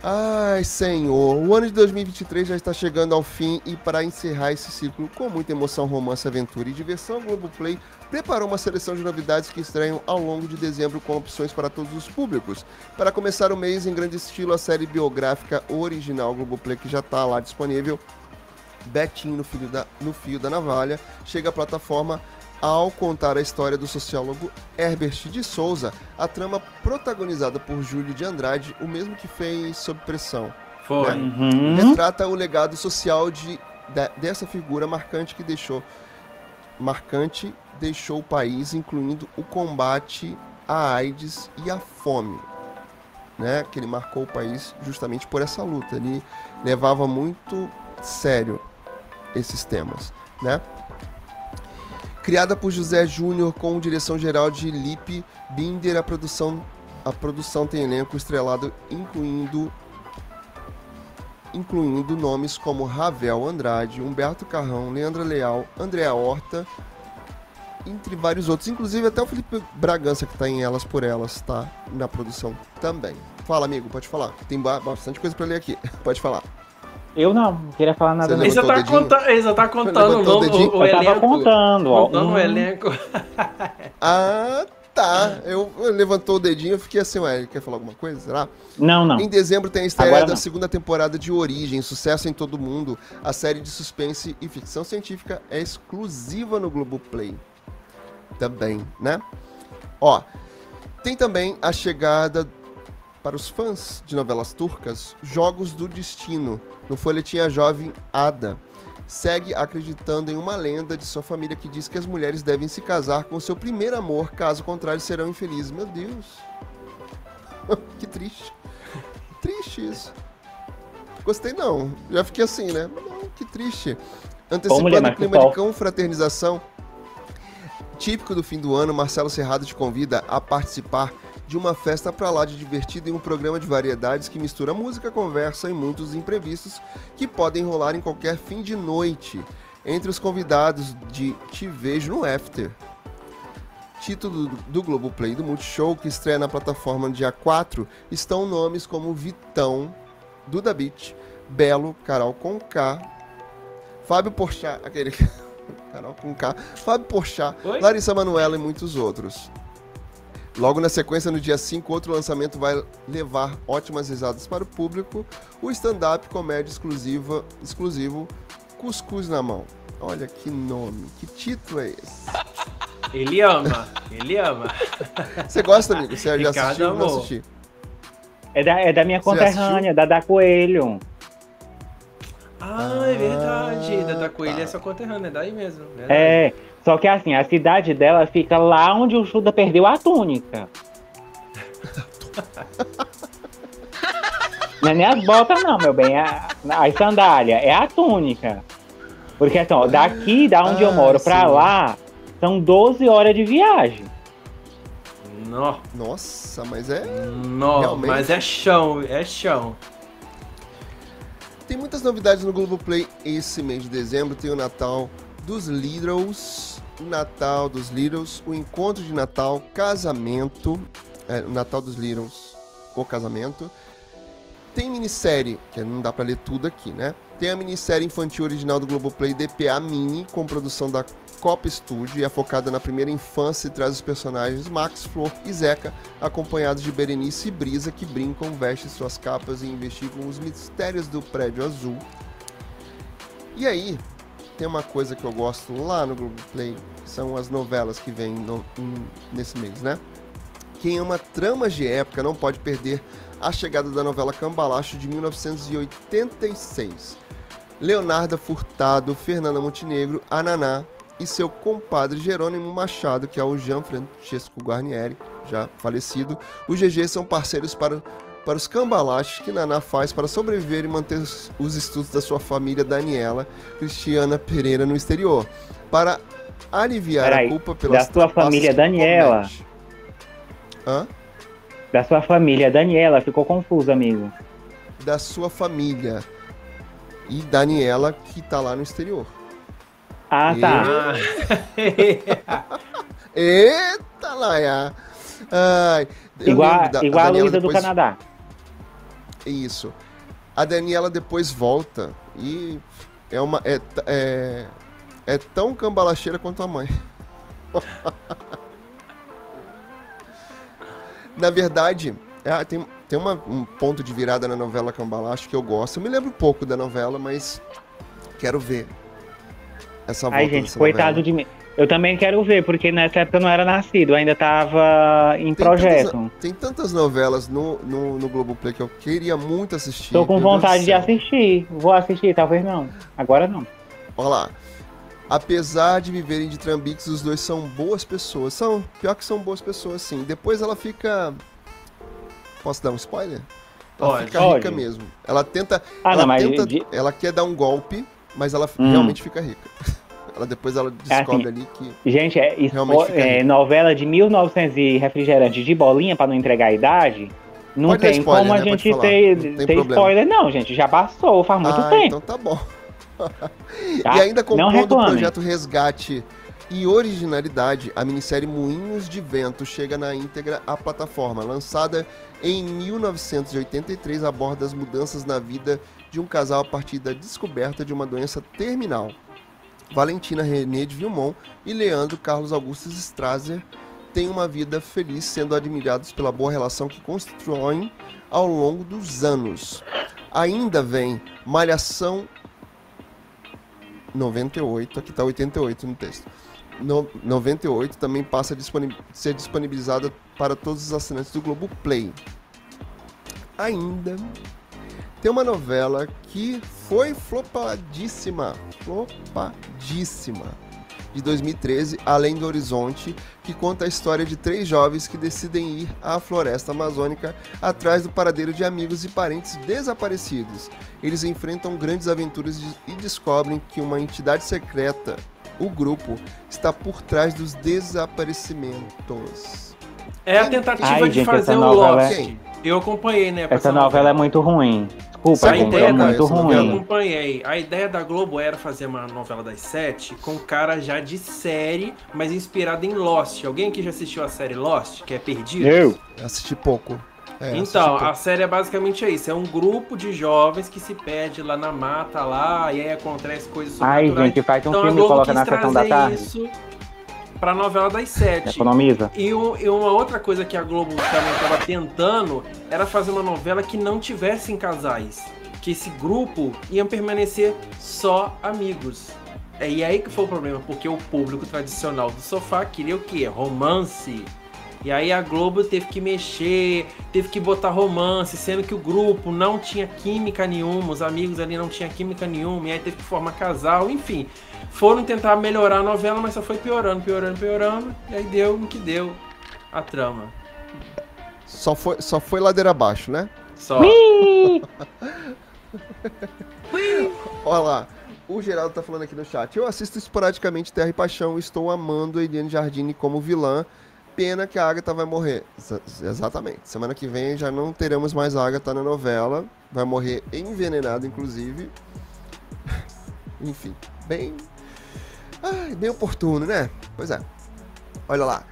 Ai, senhor, o ano de 2023 já está chegando ao fim e para encerrar esse ciclo com muita emoção, romance, aventura e diversão, Globoplay preparou uma seleção de novidades que estreiam ao longo de dezembro com opções para todos os públicos. Para começar o mês em grande estilo, a série biográfica original Globoplay que já está lá disponível, Betinho no, da- no Fio da Navalha, chega à plataforma ao contar a história do sociólogo Herbert de Souza, a trama protagonizada por Júlio de Andrade, o mesmo que fez Sob Pressão.
Foi.
Né?
Uhum.
Retrata o legado social de, da- dessa figura marcante que deixou marcante deixou o país, incluindo o combate à AIDS e à fome. Né? Que ele marcou o país justamente por essa luta. Ele levava muito sério esses temas, né? Criada por José Júnior com direção geral de Lipe Binder, a produção a produção tem elenco estrelado incluindo incluindo nomes como Ravel Andrade, Humberto Carrão, Leandra Leal, Andréa Horta, entre vários outros, inclusive até o Felipe Bragança que tá em Elas por Elas, tá na produção também. Fala, amigo, pode falar. Tem ba- bastante coisa pra ler aqui. Pode falar.
Eu não, não queria falar nada.
Ele já tá, conta... ele já tá contando o,
o
o, o
Eu tava
elenco.
contando, ó.
Contando o
Hum.
elenco.
Ah, tá. Eu, eu levantou o dedinho, eu fiquei assim, ué, ele quer falar alguma coisa? Será?
Não, não.
Em dezembro tem a estreia da segunda temporada de Origem, sucesso em todo mundo. A série de suspense e ficção científica é exclusiva no Globoplay. Também, né? Ó, tem também a chegada para os fãs de novelas turcas, Jogos do Destino, no folhetim A Jovem Ada. Segue acreditando em uma lenda de sua família que diz que as mulheres devem se casar com seu primeiro amor, caso contrário serão infelizes. Meu Deus. que triste. Triste isso. Gostei não. Já fiquei assim, né? Não, que triste. Antecipando o clima de confraternização típico do fim do ano, Marcelo Serrado te convida a participar de uma festa pra lá de divertida em um programa de variedades que mistura música, conversa e muitos imprevistos que podem rolar em qualquer fim de noite. Entre os convidados de Te Vejo no After, título do, do Globoplay do Multishow, que estreia na plataforma no dia 4, estão nomes como Vitão, Duda Beat, Belo, Carol Conká, Fábio Porchat, aquele... Carol Conká, Fábio Porchat,
Oi?
Larissa Manoela e muitos outros. Logo na sequência, no dia 5, outro lançamento vai levar ótimas risadas para o público, o stand-up comédia exclusiva, exclusivo Cuscuz na Mão. Olha que nome, que título é esse?
Ele ama, ele ama.
Você gosta, amigo? Você já
Ricardo
assistiu? Não.
É da, é da minha conterrânea, da da Coelho.
Ah, é verdade.
Ah,
Da, da Coelho
tá.
é sua conterrânea, é daí mesmo. verdade.
É. Só que assim, a cidade dela fica lá onde o Judas perdeu a túnica. Não é nem as botas, não, meu bem. É a, a sandália, é a túnica. Porque assim, ó, daqui, da onde eu
Ah,
moro, pra
sim.
lá, são 12 horas de viagem.
Nossa, mas é.
nó,
Realmente.
mas é chão, é chão.
Tem muitas novidades no Globoplay esse mês de dezembro. Tem o Natal dos Littles, o Natal dos Littles, o Encontro de Natal, Casamento, é, o Natal dos Littles, o Casamento. Tem minissérie, que não dá pra ler tudo aqui, né? Tem a minissérie infantil original do Globoplay DPA Mini, com produção da Cop Studio e é focada na primeira infância e traz os personagens Max, Flor e Zeca, acompanhados de Berenice e Brisa, que brincam, vestem suas capas e investigam os mistérios do prédio azul. E aí, tem uma coisa que eu gosto lá no Globoplay, que são as novelas que vêm no- nesse mês, né? Quem ama tramas de época não pode perder a chegada da novela Cambalacho de 1986. Leonardo Furtado, Fernanda Montenegro, Ananá e seu compadre Jerônimo Machado, que é o Jean Francesco Guarnieri, já falecido. Os GG são parceiros para, para os cambalachos que Naná faz para sobreviver e manter os, os estudos da sua família Daniela Cristiana Pereira no exterior. Para aliviar
Peraí,
a culpa pelas
da sua família Daniela?
Hã?
Da sua família, Daniela, ficou confuso, amigo.
da sua família. E Daniela, que tá lá no exterior.
Ah, tá.
Eita, Laia! Ai,
Igual,
da-
igual a
Daniela
Luísa do
depois-
Canadá.
Isso. A Daniela depois volta e é uma. É, é, é tão cambalacheira quanto a mãe. Na verdade, é, tem, tem uma- um ponto de virada na novela Cambalacho que eu gosto. Eu me lembro pouco da novela, mas quero ver essa volta
Ai, gente, coitado
novela.
de mim. Eu também quero ver, porque nessa época eu não era nascido, eu ainda tava em
Tem
projeto.
tantas, tem tantas novelas no, no, no Globoplay que eu queria muito assistir.
Tô com vontade de assistir. Vou assistir, talvez não. Agora não.
Olha lá. Apesar de viverem de trambiques, os dois são boas pessoas. São, pior que são boas pessoas, sim. Depois ela fica. Posso dar um spoiler? Ela
Pode.
fica
Pode.
rica mesmo. Ela tenta.
Ah,
ela,
não, mas
tenta
de-
ela quer dar um golpe, mas ela
Hum.
realmente fica rica. Ela depois ela descobre
assim,
ali que.
Gente, é,
fica
é, novela de 1900 e refrigerante de bolinha pra não entregar a idade. Não
Pode
tem
spoiler,
como a
né? Pode
gente ter,
não tem
ter spoiler, não, gente. Já passou, faz muito
ah,
tempo.
então tá bom.
tá?
E ainda compondo o projeto Resgate e Originalidade, a minissérie Moinhos de Vento chega na íntegra à plataforma. Lançada em 1983, aborda as mudanças na vida de um casal a partir da descoberta de uma doença terminal. Valentina René de Vilmont e Leandro Carlos Augustus Strasser têm uma vida feliz, sendo admirados pela boa relação que constroem ao longo dos anos. Ainda vem Malhação 98, aqui tá 88 no texto. No, 98 também passa a ser disponibilizada para todos os assinantes do Globo Play. Ainda tem uma novela que foi flopadíssima, flopadíssima, de 2013, Além do Horizonte, que conta a história de três jovens que decidem ir à floresta amazônica atrás do paradeiro de amigos e parentes desaparecidos. Eles enfrentam grandes aventuras e descobrem que uma entidade secreta, o grupo, está por trás dos desaparecimentos.
é a tentativa
Ai,
de
gente,
fazer o Lost.
é-
Eu acompanhei, né?
Essa novela é muito ruim. Desculpa,
A
gente,
ideia
é
da-
muito
essa
Eu
ruim.
acompanhei. A ideia da Globo era fazer uma novela das sete com cara já de série, mas inspirada em Lost. Alguém aqui já assistiu a série Lost, que é Perdidos?
Eu?
Assisti pouco. É, assisti
Então,
pouco.
a série é basicamente isso. É um grupo de jovens que se perde lá na mata lá, e aí acontece coisas
Ai, gente, faz um
Então a
filme e
Globo
coloca
quis
na sessão da
trazer
tarde.
isso pra novela das sete.
Economiza.
E, e uma outra coisa que a Globo também estava tentando era fazer uma novela que não tivessem casais. Que esse grupo ia permanecer só amigos. É, e aí que foi o problema, porque o público tradicional do sofá queria o quê? Romance. E aí a Globo teve que mexer, teve que botar romance, sendo que o grupo não tinha química nenhuma, os amigos ali não tinham química nenhuma, e aí teve que formar casal, enfim. Foram tentar melhorar a novela, mas só foi piorando, piorando, piorando, e aí deu no que deu a trama.
Só foi, só foi ladeira abaixo, né?
Só.
Olha lá. O Geraldo tá falando aqui no chat. Eu assisto esporadicamente Terra e Paixão e estou amando a Eliane Jardine como vilã pena que a Agatha vai morrer. Ex exatamente. Semana que vem já não teremos mais a Agatha na novela. Vai morrer envenenada, inclusive. Enfim, bem. Ai, bem oportuno, né? Pois é. Olha lá.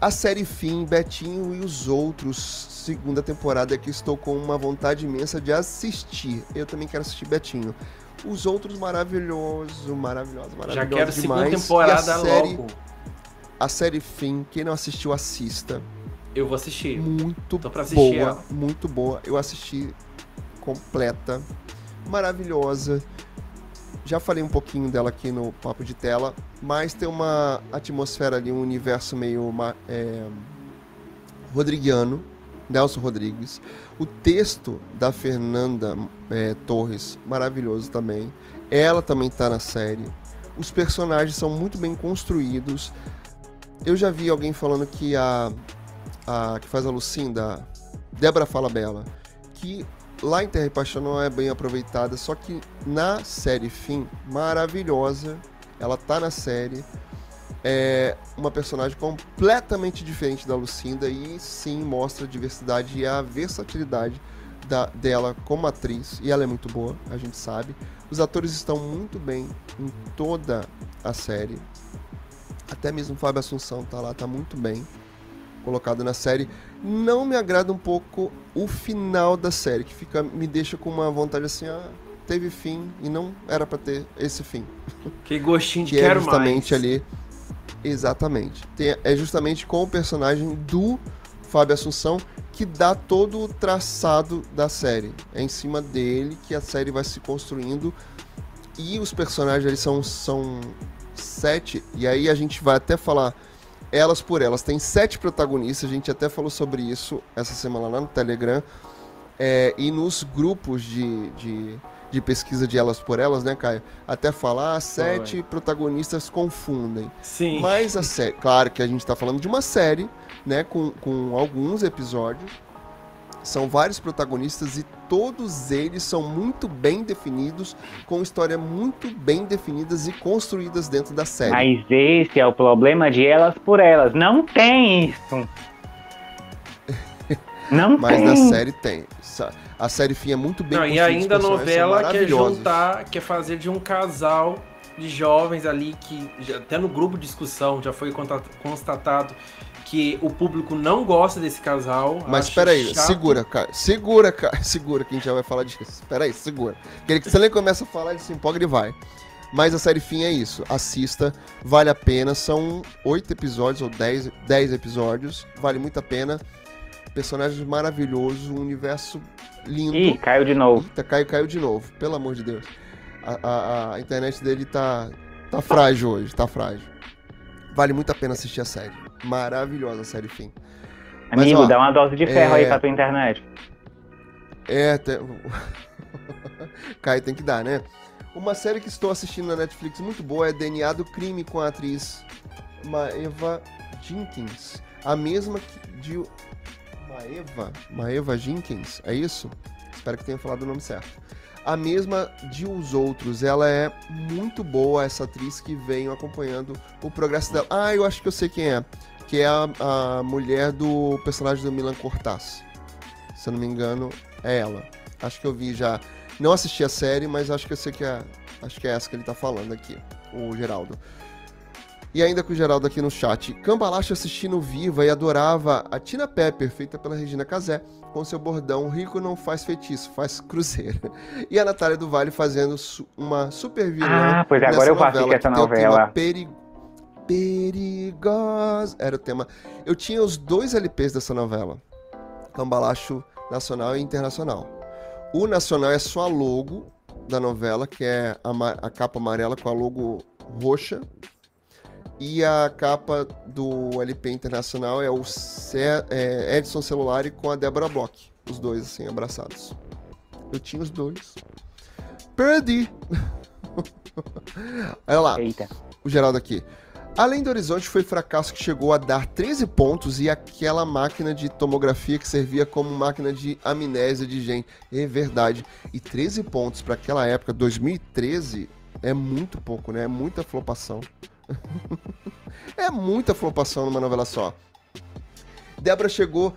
A série Fim, Betinho e os outros, segunda temporada que estou com uma vontade imensa de assistir. Eu também quero assistir Betinho. Os outros maravilhoso, maravilhoso, maravilhoso
Já quero
demais.
segunda temporada
e a série,
logo.
A série Fim, quem não assistiu, assista.
Eu vou assistir.
Muito
Tô pra assistir
boa,
ela.
muito boa. Eu assisti completa, maravilhosa. Já falei um pouquinho dela aqui no Papo de Tela, mas tem uma atmosfera ali, um universo meio é, rodriguiano, Nelson Rodrigues. O texto da Fernanda é, Torres, maravilhoso também. Ela também tá na série. Os personagens são muito bem construídos. Eu já vi alguém falando que a, a que faz a Lucinda, Débora Falabella, que lá em Terra e Paixão não é bem aproveitada, só que na série Fim, maravilhosa, ela tá na série, é uma personagem completamente diferente da Lucinda e sim mostra a diversidade e a versatilidade da, dela como atriz, e ela é muito boa, a gente sabe. Os atores estão muito bem em toda a série. Até mesmo o Fábio Assunção tá lá, tá muito bem colocado na série. Não me agrada um pouco o final da série, que fica me deixa com uma vontade assim, ah, teve fim e não era pra ter esse fim.
Que gostinho de
Que é
quero
justamente
mais.
ali. Exatamente. Tem- é justamente com o personagem do Fábio Assunção que dá todo o traçado da série. É em cima dele que a série vai se construindo. E os personagens eles são, são sete. E aí a gente vai até falar elas por elas. Tem sete protagonistas. A gente até falou sobre isso essa semana lá no Telegram. É, e nos grupos de, de, de pesquisa de elas por elas, né, Caio? Até falar, sete protagonistas confundem.
Sim.
Mas a série, claro que a gente tá falando de uma série, né, com, com alguns episódios. São vários protagonistas e todos eles são muito bem definidos, com histórias muito bem definidas e construídas dentro da série.
Mas esse é o problema de elas por elas. Não tem isso. Não
Mas
tem.
na série tem. A série fim é muito bem
Não, e ainda a novela quer juntar, quer fazer de um casal de jovens ali que já- até no grupo de discussão já foi constatado que o público não gosta desse casal.
Mas
acha
espera aí,
chato.
segura, cara. Segura, cara. Segura que a gente já vai falar disso. Espera aí, segura. Aquele que você nem começa a falar, ele se empolga e vai. Mas a série fim é isso. Assista, vale a pena. São oito episódios ou dez, dez episódios. Vale muito a pena. Personagens maravilhosos, um universo lindo.
Ih, caiu de novo.
Eita, caiu, caiu de novo. Pelo amor de Deus. A, a- a internet dele tá, tá frágil hoje, tá frágil. Vale muito a pena assistir a série. Maravilhosa a série fim. Mas,
Amigo,
ó,
dá uma dose de ferro aí
é-
pra tua internet.
É, tem... Caio tem que dar, né? Uma série que estou assistindo na Netflix muito boa é DNA do Crime com a atriz Maeva Jenkins. A mesma que de. Maeva? Maeva Jenkins, é isso? Espero que tenha falado o nome certo. A mesma de Os Outros. Ela é muito boa, essa atriz que vem acompanhando o progresso dela. Ah, eu acho que eu sei quem é. Que é a, a mulher do personagem do Milan Cortaz. Se eu não me engano, é ela. Acho que eu vi já. Não assisti a série, mas acho que eu sei que é. Acho que é essa que ele tá falando aqui, o Geraldo. E ainda com o Geraldo aqui no chat. Cambalacho assistindo Viva e adorava a Tina Pepper, feita pela Regina Casé, com seu bordão Rico não faz feitiço, faz cruzeiro. E a Natália do Vale fazendo uma super vilã.
Ah, pois é, agora eu
novela,
essa novela.
peri- Perigosa. Era o tema. Eu tinha os dois LPs dessa novela. Cambalacho nacional e internacional. O nacional é só a logo da novela, que é a, a capa amarela com a logo roxa. E a capa do LP internacional é o Ce- é, Edson Celulari com a Débora Bloch. Os dois, assim, abraçados. Eu tinha os dois. Perdi! Olha lá
Eita.
o Geraldo aqui. Além do Horizonte, foi fracasso que chegou a dar 13 pontos e aquela máquina de tomografia que servia como máquina de amnésia de gente. É verdade. E 13 pontos para aquela época, 2013, é muito pouco, né? É muita flopação. é muita flopação numa novela só. Débora chegou.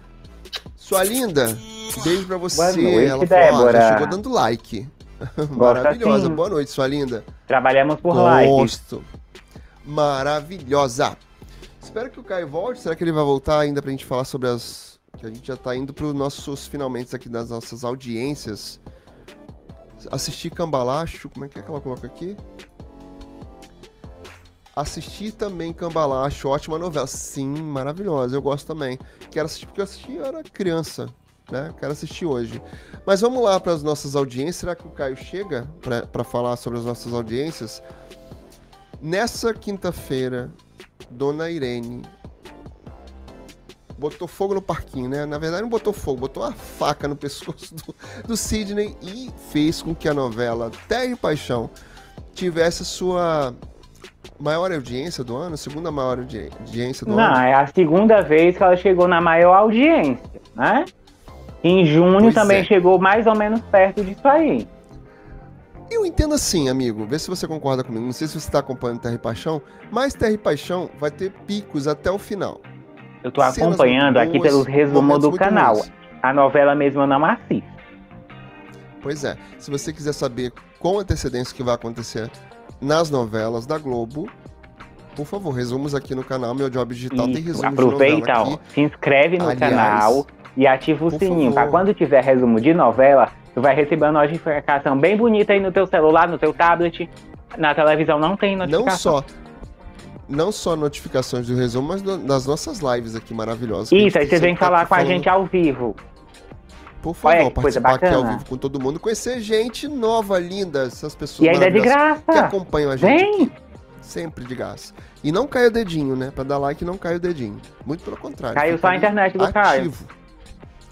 Sua linda, beijo pra você.
Boa noite,
Ela falou, já chegou dando like. Maravilhosa.
sim.
Boa noite, sua linda.
Trabalhamos por likes.
Maravilhosa. Espero que o Caio volte. Será que ele vai voltar ainda pra gente falar sobre as. Que a gente já tá indo pros nossos finalmente aqui das nossas audiências. Assistir Cambalacho. Como é que é que ela coloca aqui? Assisti também Cambalacho, ótima novela. Sim, maravilhosa, eu gosto também. Quero assistir porque eu assisti eu era criança, né? Quero assistir hoje. Mas vamos lá para as nossas audiências. Será que o Caio chega para falar sobre as nossas audiências? Nessa quinta-feira, Dona Irene botou fogo no parquinho, né? Na verdade, não botou fogo, botou uma faca no pescoço do, do Sidney e fez com que a novela Terra e Paixão tivesse sua maior audiência do ano, segunda maior audi- audiência do
Não,
ano.
é a segunda vez que ela chegou na maior audiência, né? Em junho
Pois
também
é.
chegou mais ou menos perto disso aí.
Eu entendo assim, amigo. Vê se você concorda comigo. Não sei se você está acompanhando Terra e Paixão, mas Terra e Paixão vai ter picos até o final.
Eu tô
Cenas
acompanhando aqui pelos resumos do canal. A novela mesmo eu não assisto.
Pois é. Se você quiser saber com antecedência o que vai acontecer nas novelas da Globo, por favor, resumos aqui no canal. Meu Job Digital tem
Isso,
resumos
aproveita,
de novela
ó, se inscreve no
Aliás,
canal e ativa o sininho.
favor.
Pra quando tiver resumo de novela, tu vai receber uma notificação bem bonita aí no teu celular, no teu tablet. Na televisão não tem
Não
notificação.
só não só notificações do resumo, mas das nossas lives aqui maravilhosas. a
Isso, aí você vem
tá
falar com a
falando
gente ao vivo.
Por favor,
Olha
participar aqui ao vivo com todo mundo, conhecer gente nova, linda, essas pessoas
E ainda é de
maravilhosas que
graça.
acompanham a gente
Vem!
aqui. Sempre de graça. E não cai o dedinho, né? Pra dar like, não cai o dedinho. Muito pelo contrário.
Caiu só a internet do Caio.
ativo.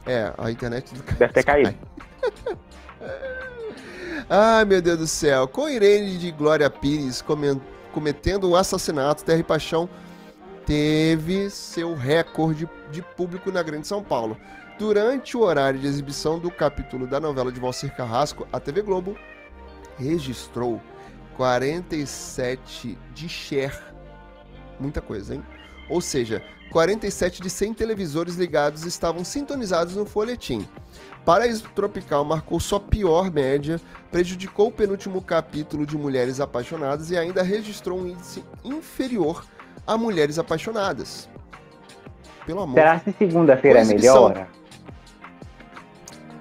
É, a internet do Caio.
Deve ter caído.
Ai, meu Deus do céu. Com Irene de Glória Pires cometendo um assassinato, Terra e Paixão teve seu recorde de público na Grande São Paulo. Durante o horário de exibição do capítulo da novela de Valcir Carrasco, a TV Globo registrou 47 de share. Muita coisa, hein? Ou seja, 47 de 100 televisores ligados estavam sintonizados no folhetim. Paraíso Tropical marcou sua pior média, prejudicou o penúltimo capítulo de Mulheres Apaixonadas e ainda registrou um índice inferior a Mulheres Apaixonadas. Pelo amor
Será que segunda-feira é melhor?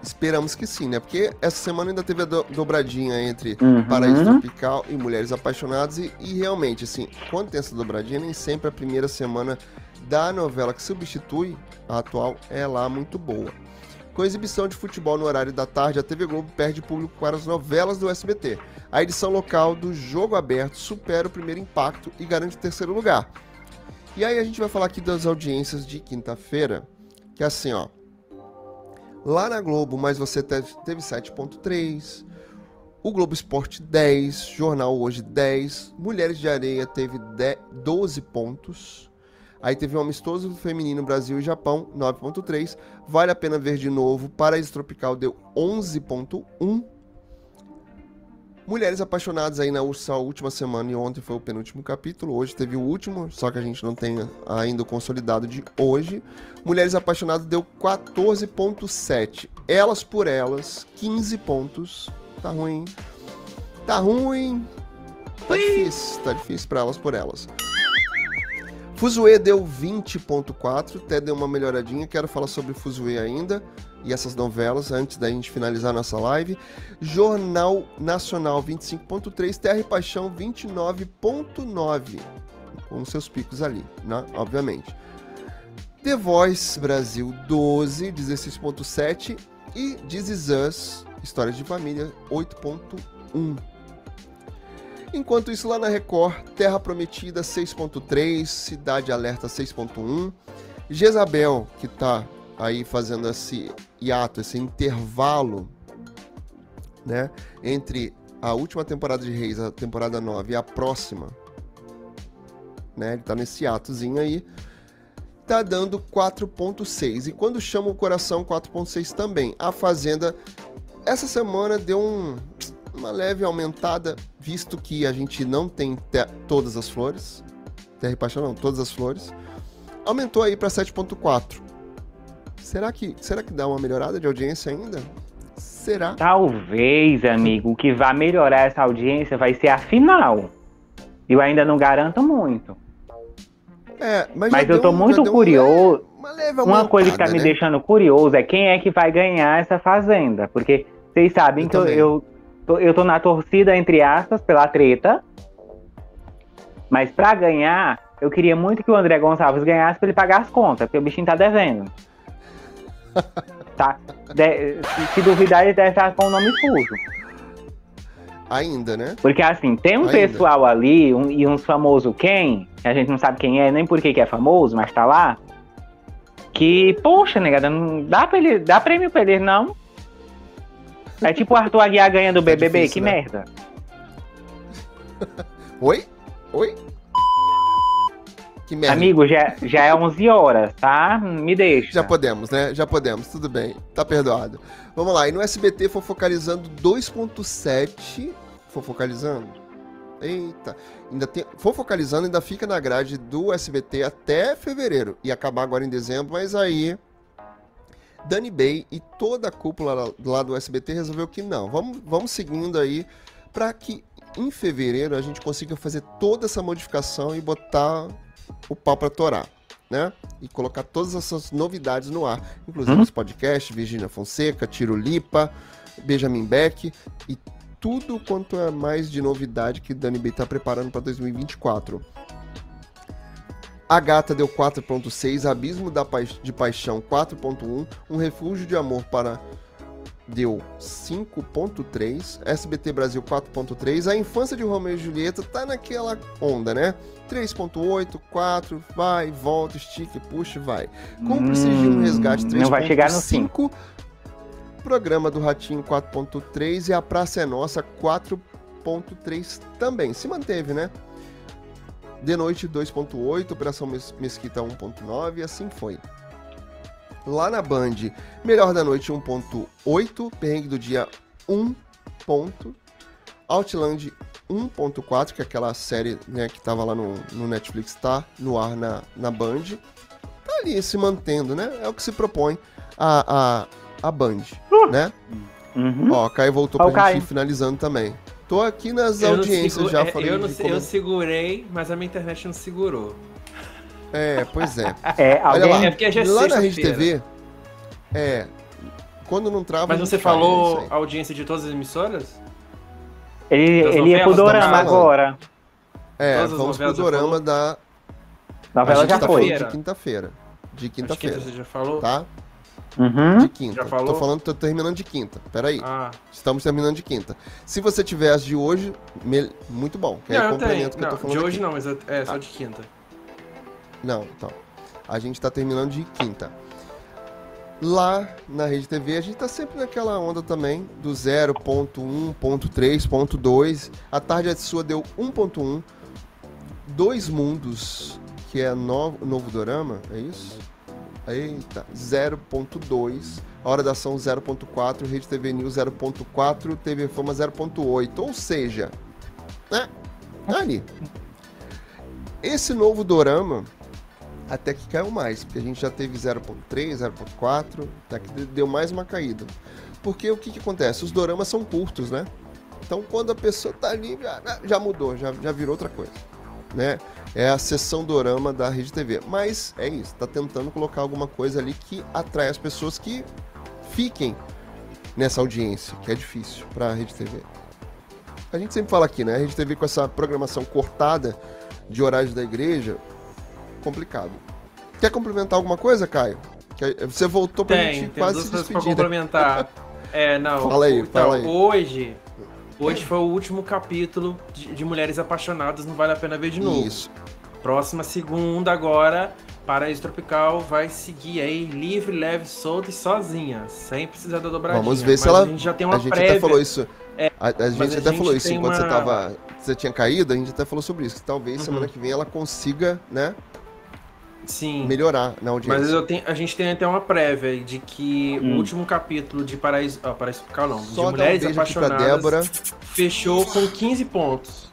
Esperamos que sim, né? Porque essa semana ainda teve a do- dobradinha entre
Uhum.
Paraíso Tropical e Mulheres Apaixonadas. E, e realmente, assim, quando tem essa dobradinha, nem sempre a primeira semana da novela que substitui a atual é lá muito boa. Com exibição de futebol no horário da tarde, a TV Globo perde público para as novelas do SBT. A edição local do Jogo Aberto supera o primeiro impacto e garante o terceiro lugar. E aí a gente vai falar aqui das audiências de quinta-feira, que é assim, ó. Lá na Globo, mas você teve, teve 7.3, o Globo Esporte 10, Jornal Hoje 10, Mulheres de Areia teve 10 12 pontos. Aí teve um amistoso feminino Brasil e Japão, 9.3. Vale a pena ver de novo. Paraíso Tropical deu 11.1. Mulheres Apaixonadas aí na última semana e ontem foi o penúltimo capítulo. Hoje teve o último, só que a gente não tem ainda o consolidado de hoje. Mulheres Apaixonadas deu 14.7. Elas por Elas, 15 pontos. Tá ruim. Tá ruim. Tá difícil. Tá difícil pra Elas por Elas. Fuzue deu 20.4, até deu uma melhoradinha. Quero falar sobre Fuzue ainda e essas novelas antes da gente finalizar nossa live. Jornal Nacional 25.3, Terra e Paixão 29.9, com seus picos ali, né? Obviamente. The Voice Brasil 12, 16.7 e This Is Us, Histórias de Família 8.1. Enquanto isso, lá na Record, Terra Prometida 6.3, Cidade Alerta 6.1, Jezabel, que tá aí fazendo esse hiato, esse intervalo, né, entre a última temporada de Reis, a temporada 9 e a próxima, né, ele tá nesse hiatozinho aí, tá dando 4.6. E quando chama o coração, 4.6 também. A Fazenda, essa semana deu um uma leve aumentada, visto que a gente não tem te- todas as flores. Terra e Paixão não, todas as flores. Aumentou aí para 7.4. Será que, será que dá uma melhorada de audiência ainda? Será?
Talvez, amigo, o que vai melhorar essa audiência vai ser a final. Eu ainda não garanto muito.
É, mas,
Mas eu tô
um-
muito curioso.
uma leve
Uma coisa que tá
aumentada,
me
né?
deixando curioso é quem é que vai ganhar essa fazenda. Porque vocês sabem
Eu
que eu, eu tô na torcida, entre aspas, pela treta. Mas pra ganhar, eu queria muito que o André Gonçalves ganhasse pra ele pagar as contas, porque o bichinho tá devendo. tá? De- se, duvidar, ele deve estar com o nome sujo.
Ainda, né?
Porque assim, tem um
Ainda.
pessoal ali, um- e uns famosos quem, que a gente não sabe quem é, nem por que que é famoso, mas tá lá. Que, poxa, negada, não dá, pra ele, dá prêmio pra ele, não. É tipo o Arthur Aguiar ganhando o
Tá
BBB,
difícil,
que
né?
merda.
Oi? Oi? Que merda.
Amigo, já, já é 11 horas, tá? Me deixa.
Já podemos, né? Já podemos, tudo bem. Tá perdoado. Vamos lá, e no SBT foi focalizando 2.7. Foi focalizando? Eita. Ainda tem. For focalizando, ainda fica na grade do SBT até fevereiro. E acabar agora em dezembro, mas aí. Dani Bay e toda a cúpula lá- do SBT resolveu que não. Vamos, vamos seguindo aí para que em fevereiro a gente consiga fazer toda essa modificação e botar o pau para torar, né? E colocar todas essas novidades no ar, inclusive
Uhum.
os podcasts, Virginia Fonseca, Tiro Lipa, Benjamin Beck e tudo quanto é mais de novidade que Dani Bay está preparando para 2024. A Gata deu 4.6, Abismo da Paix- de Paixão 4.1, Um Refúgio de Amor para deu 5.3, SBT Brasil 4.3, A Infância de Romeu e Julieta tá naquela onda, né? 3.8, 4, vai, volta, estica, puxa, vai. Cúmplice de um resgate 3.5.
Hum, Não vai chegar no 5.
Programa do Ratinho 4.3 e a Praça é Nossa 4.3 também. Se manteve, né? De Noite 2.8, Operação Mes- Mesquita 1.9 e assim foi. Lá na Band, Melhor da Noite 1.8, Perrengue do Dia 1 ponto, Outland 1.4, que é aquela série né, que tava lá no, no Netflix, tá no ar na, na Band. Tá ali se mantendo, né? É o que se propõe a, a, a Band, né?
Uhum.
Ó, Caio voltou pra gente
Caio.
ir finalizando também. Tô aqui nas
Eu
audiências já,
é,
falei
eu, não
de
se- eu
como-
segurei, mas a minha internet não segurou.
É, pois é.
É,
Olha
alguém.
lá,
É porque já é
lá na Rede. TV, é, quando não trava...
Mas você
é
falou a audiência de todas as emissoras?
Ele, ele ia pro Dorama agora.
É,
todas as
vamos pro dorama da...
Novela
gente
já
tá
foi.
de quinta-feira. De quinta-feira,
você já falou.
tá?
Uhum.
De quinta.
Já falou?
Tô falando, tô terminando de quinta. Peraí.
Ah,
Estamos terminando de quinta. Se você tiver as de hoje, me- muito bom. Que
não, tenho.
complemento que eu tô
Não,
falando
de hoje não, mas é só de quinta.
Não, então. A gente tá terminando de quinta. Lá na Rede TV, a gente tá sempre naquela onda também do 0.1, ponto 3, ponto 2. A tarde é sua deu 1.1. Dois Mundos, que é novo, novo dorama, é isso? Eita, 0.2. A Hora da Ação 0.4, Rede TV News 0.4, TV Fama 0.8. Ou seja, né? Ali. Esse novo dorama até que caiu mais, porque a gente já teve 0.3, 0.4, até que deu mais uma caída. Porque o que, que acontece? Os doramas são curtos, né? Então quando a pessoa tá ali, já, já mudou, já, já virou outra coisa. Né? É a sessão dorama da Rede TV. Mas é isso, tá tentando colocar alguma coisa ali que atrai as pessoas que fiquem nessa audiência, que é difícil pra Rede TV. A gente sempre fala aqui, né? A Rede TV com essa programação cortada de horários da igreja, complicado. Quer complementar alguma coisa, Caio? Você voltou pra
Tem,
gente
tem
quase
duas
se
coisas pra
despedir. né?
complementar. É, não.
Fala aí,
então,
fala aí.
Hoje, hoje foi o último capítulo de, de Mulheres Apaixonadas, não vale a pena ver de novo.
Isso.
Próxima segunda agora, Paraíso Tropical vai seguir aí livre, leve, solta e sozinha, sem precisar da dobradinha.
Vamos ver se
Mas
ela-
A gente já tem uma
a gente
prévia.
até falou isso.
É,
a, a gente
a
até
gente
falou isso enquanto você
uma-
tava. Você tinha caído, a gente até falou sobre isso. Que talvez
Uhum.
semana que vem ela consiga, né,
Sim.
melhorar na audiência.
Mas eu tenho, a gente tem até uma prévia aí de que
Hum.
o último capítulo de Paraíso, ah, Paraíso Tropical não, de
Só um
Mulheres
beijo aqui pra
Apaixonadas
Débora.
fechou com 15 pontos.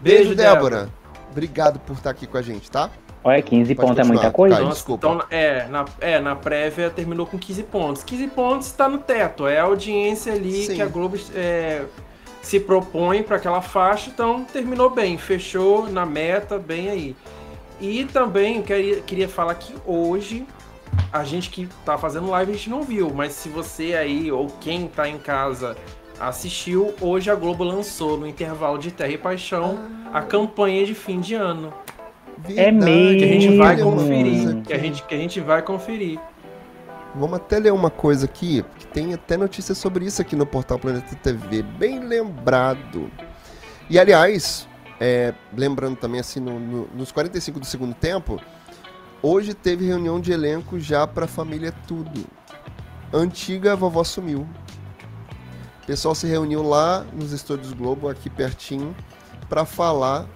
Beijo, Débora. Obrigado por estar aqui com a gente, tá?
Olha, 15
Pode
pontos é muita coisa.
Então,
desculpa.
então, é, na, é, na prévia terminou com 15 pontos. 15 pontos está no teto, é a audiência ali
Sim.
que a Globo é, se propõe para aquela faixa, então terminou bem, fechou na meta, bem aí. E também eu queria, queria falar que hoje, a gente que tá fazendo live, a gente não viu, mas se você aí, ou quem tá em casa assistiu, hoje a Globo lançou no intervalo de Terra e Paixão a campanha de fim de ano.
É mesmo.
Que a gente vai
Mesmo.
conferir. Que a gente, que a gente vai conferir.
Vamos até ler uma coisa aqui, que tem até notícia sobre isso aqui no portal Planeta TV, bem lembrado. E aliás, é, lembrando também assim, no- no- nos 45 do segundo tempo, hoje teve reunião de elenco já pra família Tudo. Antiga vovó sumiu. O pessoal se reuniu lá nos estúdios Globo, aqui pertinho, pra falar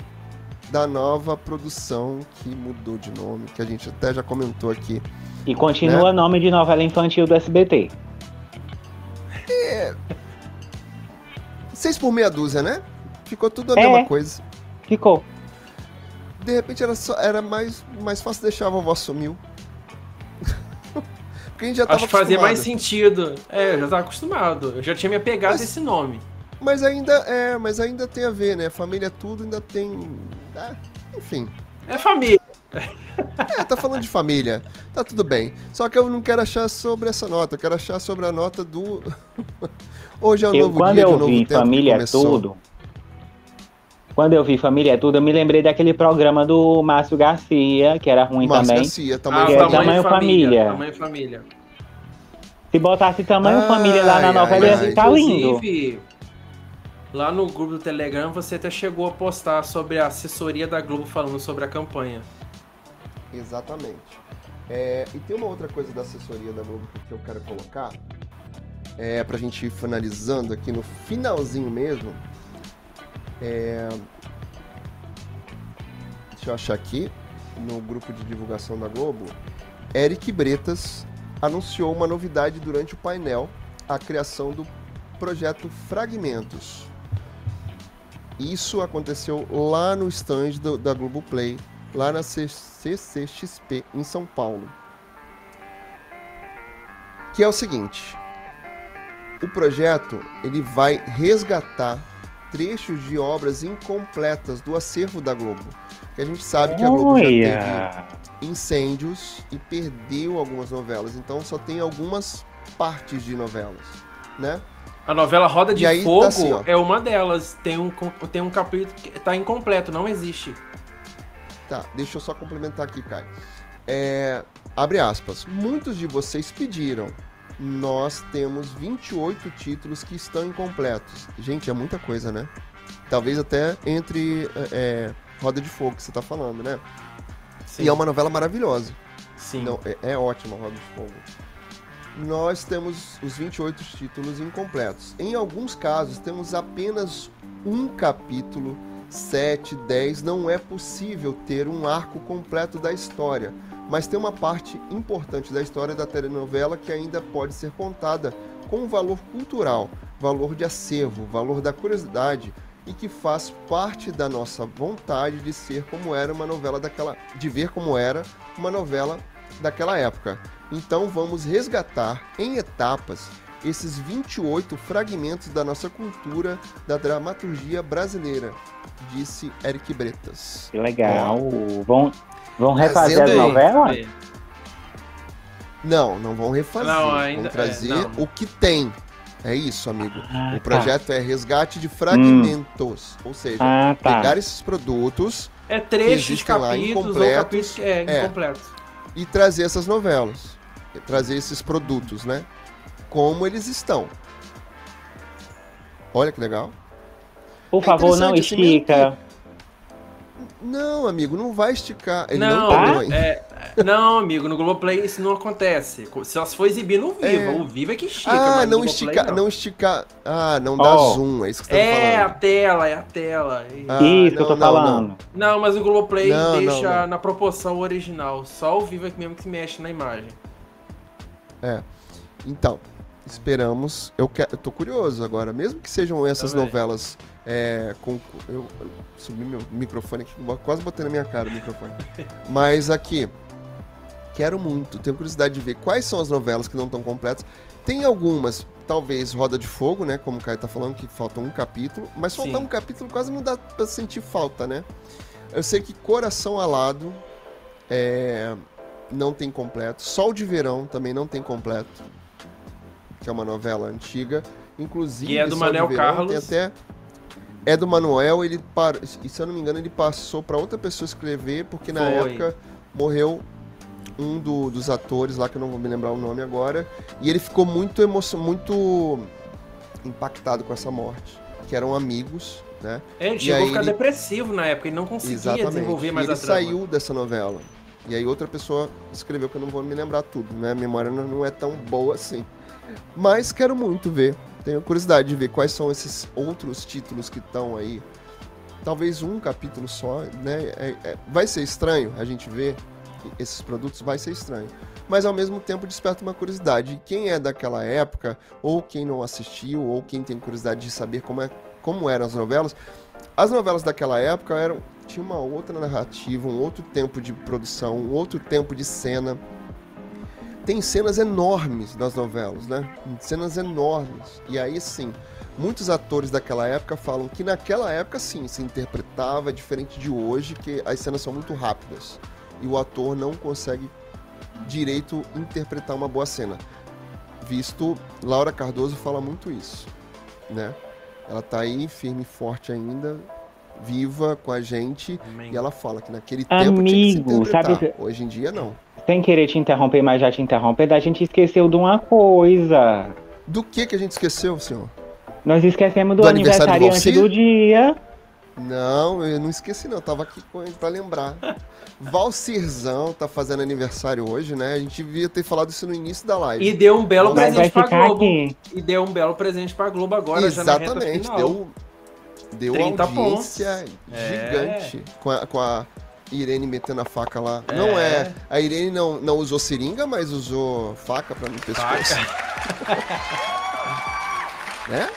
da nova produção que mudou de nome, que a gente até já comentou aqui.
E continua
Né?
nome de novela infantil do SBT.
Seis por meia dúzia, né? Ficou tudo a
É.
mesma coisa.
Ficou.
De repente era, só, era mais, mais fácil deixar a vovó sumiu. Porque a gente já tava
Acho que fazia mais sentido. É, eu já tava acostumado. Eu já tinha me apegado
Mas-
a esse nome.
Mas ainda é, mas ainda tem a ver, né? Família tudo ainda tem. ah, enfim.
É família.
É, tá falando de família. Tá tudo bem. Só que eu não quero achar sobre essa nota, eu quero achar sobre a nota do. Hoje é um
Eu,
novo
quando
dia, de um
eu
novo
vi
tempo
Família é. Tudo, quando eu vi Família é Tudo, eu me lembrei daquele programa do Márcio Garcia, que era ruim
Márcio
também.
Garcia,
Ah,
tamanho
é
família.
tamanho família.
Tamanho família.
Se botasse tamanho
Ai,
família lá na novela, ia ficar lindo.
Inclusive, lá no grupo do Telegram, você até chegou a postar sobre a assessoria da Globo falando sobre a campanha.
Exatamente. É, e tem uma outra coisa da assessoria da Globo que eu quero colocar, é, pra gente ir finalizando aqui no finalzinho mesmo. É, deixa eu achar aqui, no grupo de divulgação da Globo. Eric Bretas anunciou uma novidade durante o painel, a criação do projeto Fragmentos. Isso aconteceu lá no stand do- da Globoplay, lá na CCXP em São Paulo. Que é o seguinte: o projeto ele vai resgatar trechos de obras incompletas do acervo da Globo. Que a gente sabe que a Globo já teve incêndios e perdeu algumas novelas, então só tem algumas partes de novelas, né?
A novela Roda de
aí tá
Fogo
assim, ó.
é uma delas. Tem um, tem um capítulo que tá incompleto, não existe.
Tá, deixa eu só complementar aqui, Caio. É, abre aspas. Muitos de vocês pediram. Nós temos 28 títulos que estão incompletos. Gente, é muita coisa, né? Talvez até entre é, Roda de Fogo que você tá falando, né?
Sim.
E é uma novela maravilhosa.
Sim.
Não, é, é ótima Roda de Fogo. Nós temos os 28 títulos incompletos. Em alguns casos, temos apenas um capítulo, 7, 10. Não é possível ter um arco completo da história. Mas tem uma parte importante da história da telenovela que ainda pode ser contada com um valor cultural, valor de acervo, valor da curiosidade e que faz parte da nossa vontade de ser como era uma novela daquela, de ver como era uma novela daquela época. Então vamos resgatar em etapas esses 28 fragmentos da nossa cultura, da dramaturgia brasileira, disse Eric Bretas.
Que legal. Vão, vão refazer as
aí.
novelas?
É.
Não, não vão refazer,
Não, ainda-
vão trazer
é, não.
o que tem. É isso, amigo.
Ah,
o
tá.
projeto é resgate de fragmentos, ou seja,
Ah, tá.
pegar esses produtos
É trechos
lá
capítulos ou
incompletos.
capítulos é,
É.
incompletos.
e trazer essas novelas, e trazer esses produtos, né? Como eles estão. Olha que legal.
Por
É
favor, não
assim, mesmo
estica.
Não, amigo, não vai esticar. Ele
não,
não, ainda.
é, não, amigo, no Globoplay isso não acontece. Se elas for exibir no Viva,
É.
o Viva é que estica.
Ah, não esticar, não. esticar. Ah, não dá
Ó.
zoom, é isso que você
É
tá
a
falando.
tela, é a tela.
Ah,
Isso que eu
não,
tô
não,
falando.
Não, mas o Globoplay
Não, não,
deixa
não.
na proporção original. Só o Viva que mesmo que se mexe na imagem.
Então, esperamos. Eu, que, eu tô curioso agora, mesmo que sejam essas
Também.
novelas É, com, eu, eu subi meu microfone aqui, quase botei na minha cara o microfone. Mas aqui, quero muito, tenho curiosidade de ver quais são as novelas que não estão completas. Tem algumas, talvez Roda de Fogo, né? Como o Caio tá falando, que falta um capítulo. Mas faltar um capítulo quase não dá pra sentir falta, né? Eu sei que Coração Alado é, não tem completo. Sol de Verão também não tem completo. Que é uma novela antiga. Inclusive,
e é do Manel Carlos.
Tem até é do Manuel, ele par... e se eu não me engano, ele passou para outra pessoa escrever, porque na Foi. época morreu um do, dos atores lá, que eu não vou me lembrar o nome agora, e ele ficou muito emoção, muito impactado com essa morte, que eram amigos, né?
É, ele chegou a ficar ele... depressivo na época, ele não conseguia Exatamente. desenvolver mais
e ele
a trama.
saiu dessa novela. E aí outra pessoa escreveu que eu não vou me lembrar tudo, né? A memória não é tão boa assim. Mas quero muito ver tenho curiosidade de ver quais são esses outros títulos que estão aí. Talvez um capítulo só, né? É, é, vai ser estranho a gente ver esses produtos, vai ser estranho. Mas ao mesmo tempo desperta uma curiosidade. Quem é daquela época, ou quem não assistiu, ou quem tem curiosidade de saber como, é, como eram as novelas. As novelas daquela época eram tinha uma outra narrativa, um outro tempo de produção, um outro tempo de cena tem cenas enormes das novelas, né? Cenas enormes. E aí sim, muitos atores daquela época falam que naquela época sim se interpretava diferente de hoje, que as cenas são muito rápidas e o ator não consegue direito interpretar uma boa cena. Visto Laura Cardoso fala muito isso, né? Ela tá aí firme e forte ainda, viva com a gente Amém. e ela fala que naquele
Amigo, tempo tinha que se interpretar.
Sabe... Hoje em dia não
sem querer te interromper, mas já te interromper, a gente esqueceu de uma coisa.
Do que que a gente esqueceu, senhor?
Nós esquecemos do, do aniversariante do, do dia.
Não, eu não esqueci não, eu tava aqui com ele pra lembrar. Valcirzão tá fazendo aniversário hoje, né? A gente devia ter falado isso no início da live.
E deu um belo Mas presente pra Globo. Aqui. E deu um belo presente pra Globo agora,
Exatamente, deu, deu audiência pontos. gigante é. com, a, com a Irene metendo a faca lá. É. Não é. A Irene não, não usou seringa, mas usou faca pra me pescoço. né?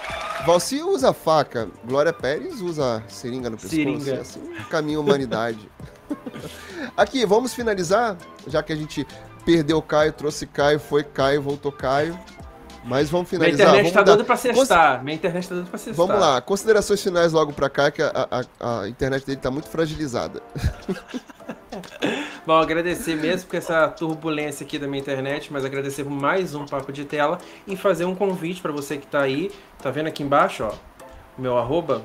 Valci usa faca, Glória Pérez usa seringa no pescoço. Seringa. É assim caminha a humanidade. Aqui, vamos finalizar, já que a gente perdeu Caio, trouxe Caio, foi Caio, voltou Caio. Mas vamos finalizar.
Minha internet
vamos
tá dar... pra cestar. Cons... Minha internet tá dando pra cestar.
Vamos lá, considerações finais logo pra cá, que a, a, a internet dele tá muito fragilizada.
Bom, agradecer mesmo por essa turbulência aqui da minha internet, mas agradecer por mais um papo de tela e fazer um convite para você que tá aí. Tá vendo aqui embaixo, ó? O meu arroba.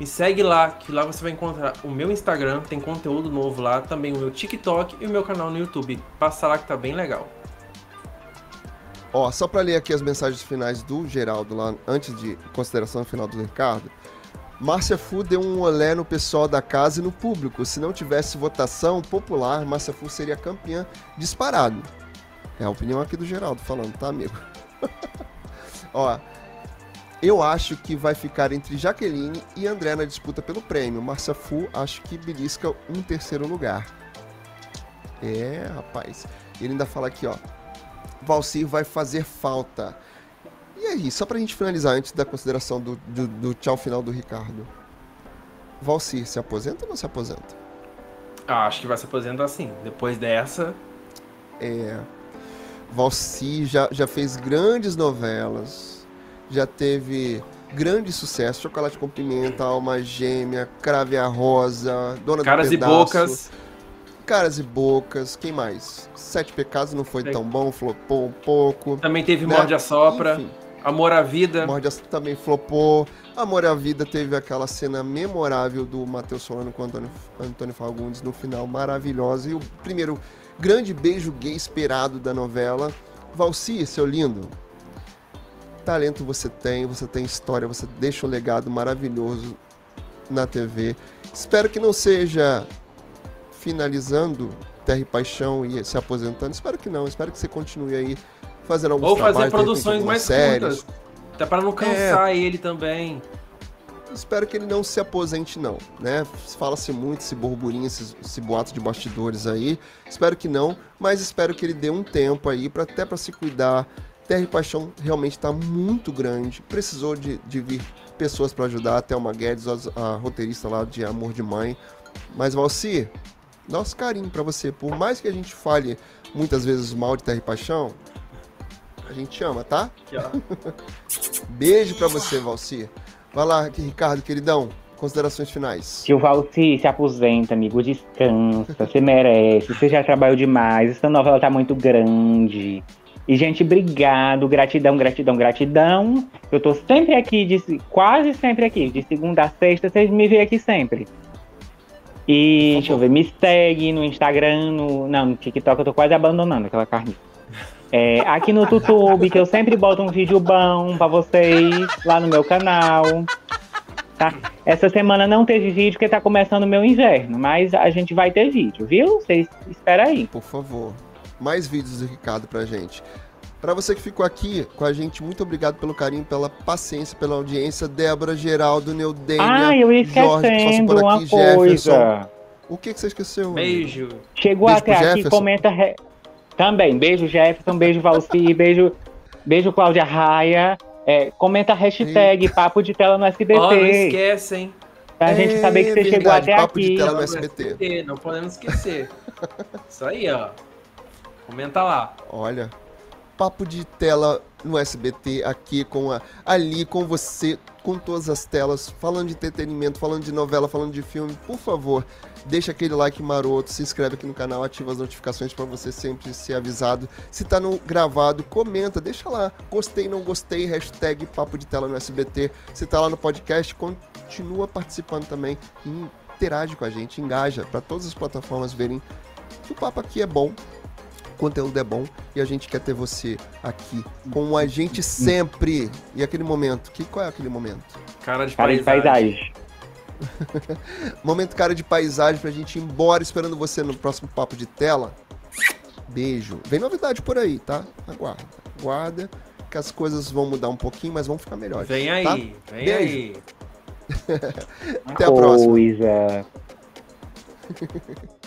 Me segue lá, que lá você vai encontrar o meu Instagram, tem conteúdo novo lá, também o meu TikTok e o meu canal no YouTube. Passa lá que tá bem legal.
Ó, só para ler aqui as mensagens finais do Geraldo lá, antes de consideração final do Ricardo. Márcia Fu deu um olé no pessoal da casa e no público. Se não tivesse votação popular, Márcia Fu seria campeã disparado. É a opinião aqui do Geraldo falando, tá, amigo? Ó, eu acho que vai ficar entre Jaqueline e André na disputa pelo prêmio. Márcia Fu acho que belisca um terceiro lugar. É, rapaz. Ele ainda fala aqui, ó. Valcir vai fazer falta. E aí, só pra gente finalizar, antes da consideração do, do, do tchau final do Ricardo. Valcir se aposenta ou não se aposenta?
Ah, acho que vai se aposentar sim. Depois dessa.
É. Valci já, já fez grandes novelas, já teve grande sucesso. Chocolate com Pimenta, Alma Gêmea, Crave a Rosa, Dona
Caras
do
Pedaço. e Bocas.
Caras e Bocas, quem mais? Sete Pecados não foi tão bom, flopou um pouco.
Também teve né? Morde a Sopra. Enfim. Amor à Vida.
Morde a também flopou. Amor à Vida teve aquela cena memorável do Matheus Solano com o Antônio, Antônio Fagundes no final, maravilhosa. E o primeiro grande beijo gay esperado da novela. Valci, seu lindo, talento você tem, você tem história, você deixa um legado maravilhoso na TV. Espero que não seja finalizando Terra e Paixão e se aposentando? Espero que não. Espero que você continue aí fazendo alguns
Ou fazer produções mais séries. curtas. Até para não cansar é... ele também.
Espero que ele não se aposente, não. Né? Fala-se muito esse burburinho, esse, esse boato de bastidores aí. Espero que não, mas espero que ele dê um tempo aí, pra, até para se cuidar. Terra e Paixão realmente está muito grande. Precisou de, de vir pessoas para ajudar, até uma Guedes, a, a roteirista lá de Amor de Mãe. Mas, Valci, nosso carinho para você. Por mais que a gente fale muitas vezes mal de Terra e Paixão, a gente ama, tá?
Aqui, ó.
Beijo para você, Valci. Vai lá, aqui, Ricardo, queridão. Considerações finais.
Tio Valci, se aposenta, amigo, descansa, você merece, você já trabalhou demais, essa novela tá muito grande. E, gente, obrigado, gratidão, gratidão, gratidão. Eu tô sempre aqui, de, quase sempre aqui, de segunda a sexta, vocês me veem aqui sempre. E, deixa eu ver, me segue no Instagram, no, não, no TikTok eu tô quase abandonando aquela carne. É, aqui no YouTube, que eu sempre boto um vídeo bom pra vocês, lá no meu canal. Tá? Essa semana não teve vídeo porque tá começando o meu inverno, mas a gente vai ter vídeo, viu? Vocês esperam aí.
Por favor, mais vídeos do Ricardo pra gente. Pra você que ficou aqui com a gente, muito obrigado pelo carinho, pela paciência, pela audiência. Débora, Geraldo, Neudênia,
Ah, eu ia
Jorge, que passou por
uma
aqui, Jefferson.
coisa.
O que, que você esqueceu?
Beijo.
Chegou
Beijo
até aqui, comenta. re- Também, beijo Jefferson, beijo Valci, beijo, beijo Cláudia Raia. É, comenta a hashtag Papo de Tela no SBT.
Ó, não esquece, hein?
pra gente
É
saber que você chegou
verdade,
até
Papo de
aqui.
Tela no
Não
SBT.
Não podemos esquecer. Isso aí, ó. Comenta lá.
Olha, papo de tela no SBT aqui com a ali com você, com todas as telas, falando de entretenimento, falando de novela, falando de filme. Por favor, deixa aquele like maroto, se inscreve aqui no canal, ativa as notificações para você sempre ser avisado. Se tá no gravado, comenta, deixa lá. Gostei, não gostei, hashtag papo de tela no SBT. Se tá lá no podcast, continua participando também. Interage com a gente, engaja, para todas as plataformas verem que o papo aqui é bom, conteúdo é bom e a gente quer ter você aqui com a gente sempre. E aquele momento, que qual é aquele momento?
Cara de
Cara de
paisagem.
paisagem.
Momento cara de paisagem pra gente ir embora esperando você no próximo papo de tela. Beijo. Vem novidade por aí, tá? Aguarda. Aguarda que as coisas vão mudar um pouquinho, mas vão ficar melhores.
Vem aí,
tá?
vem
Beijo.
aí.
Até a próxima.
Coisa.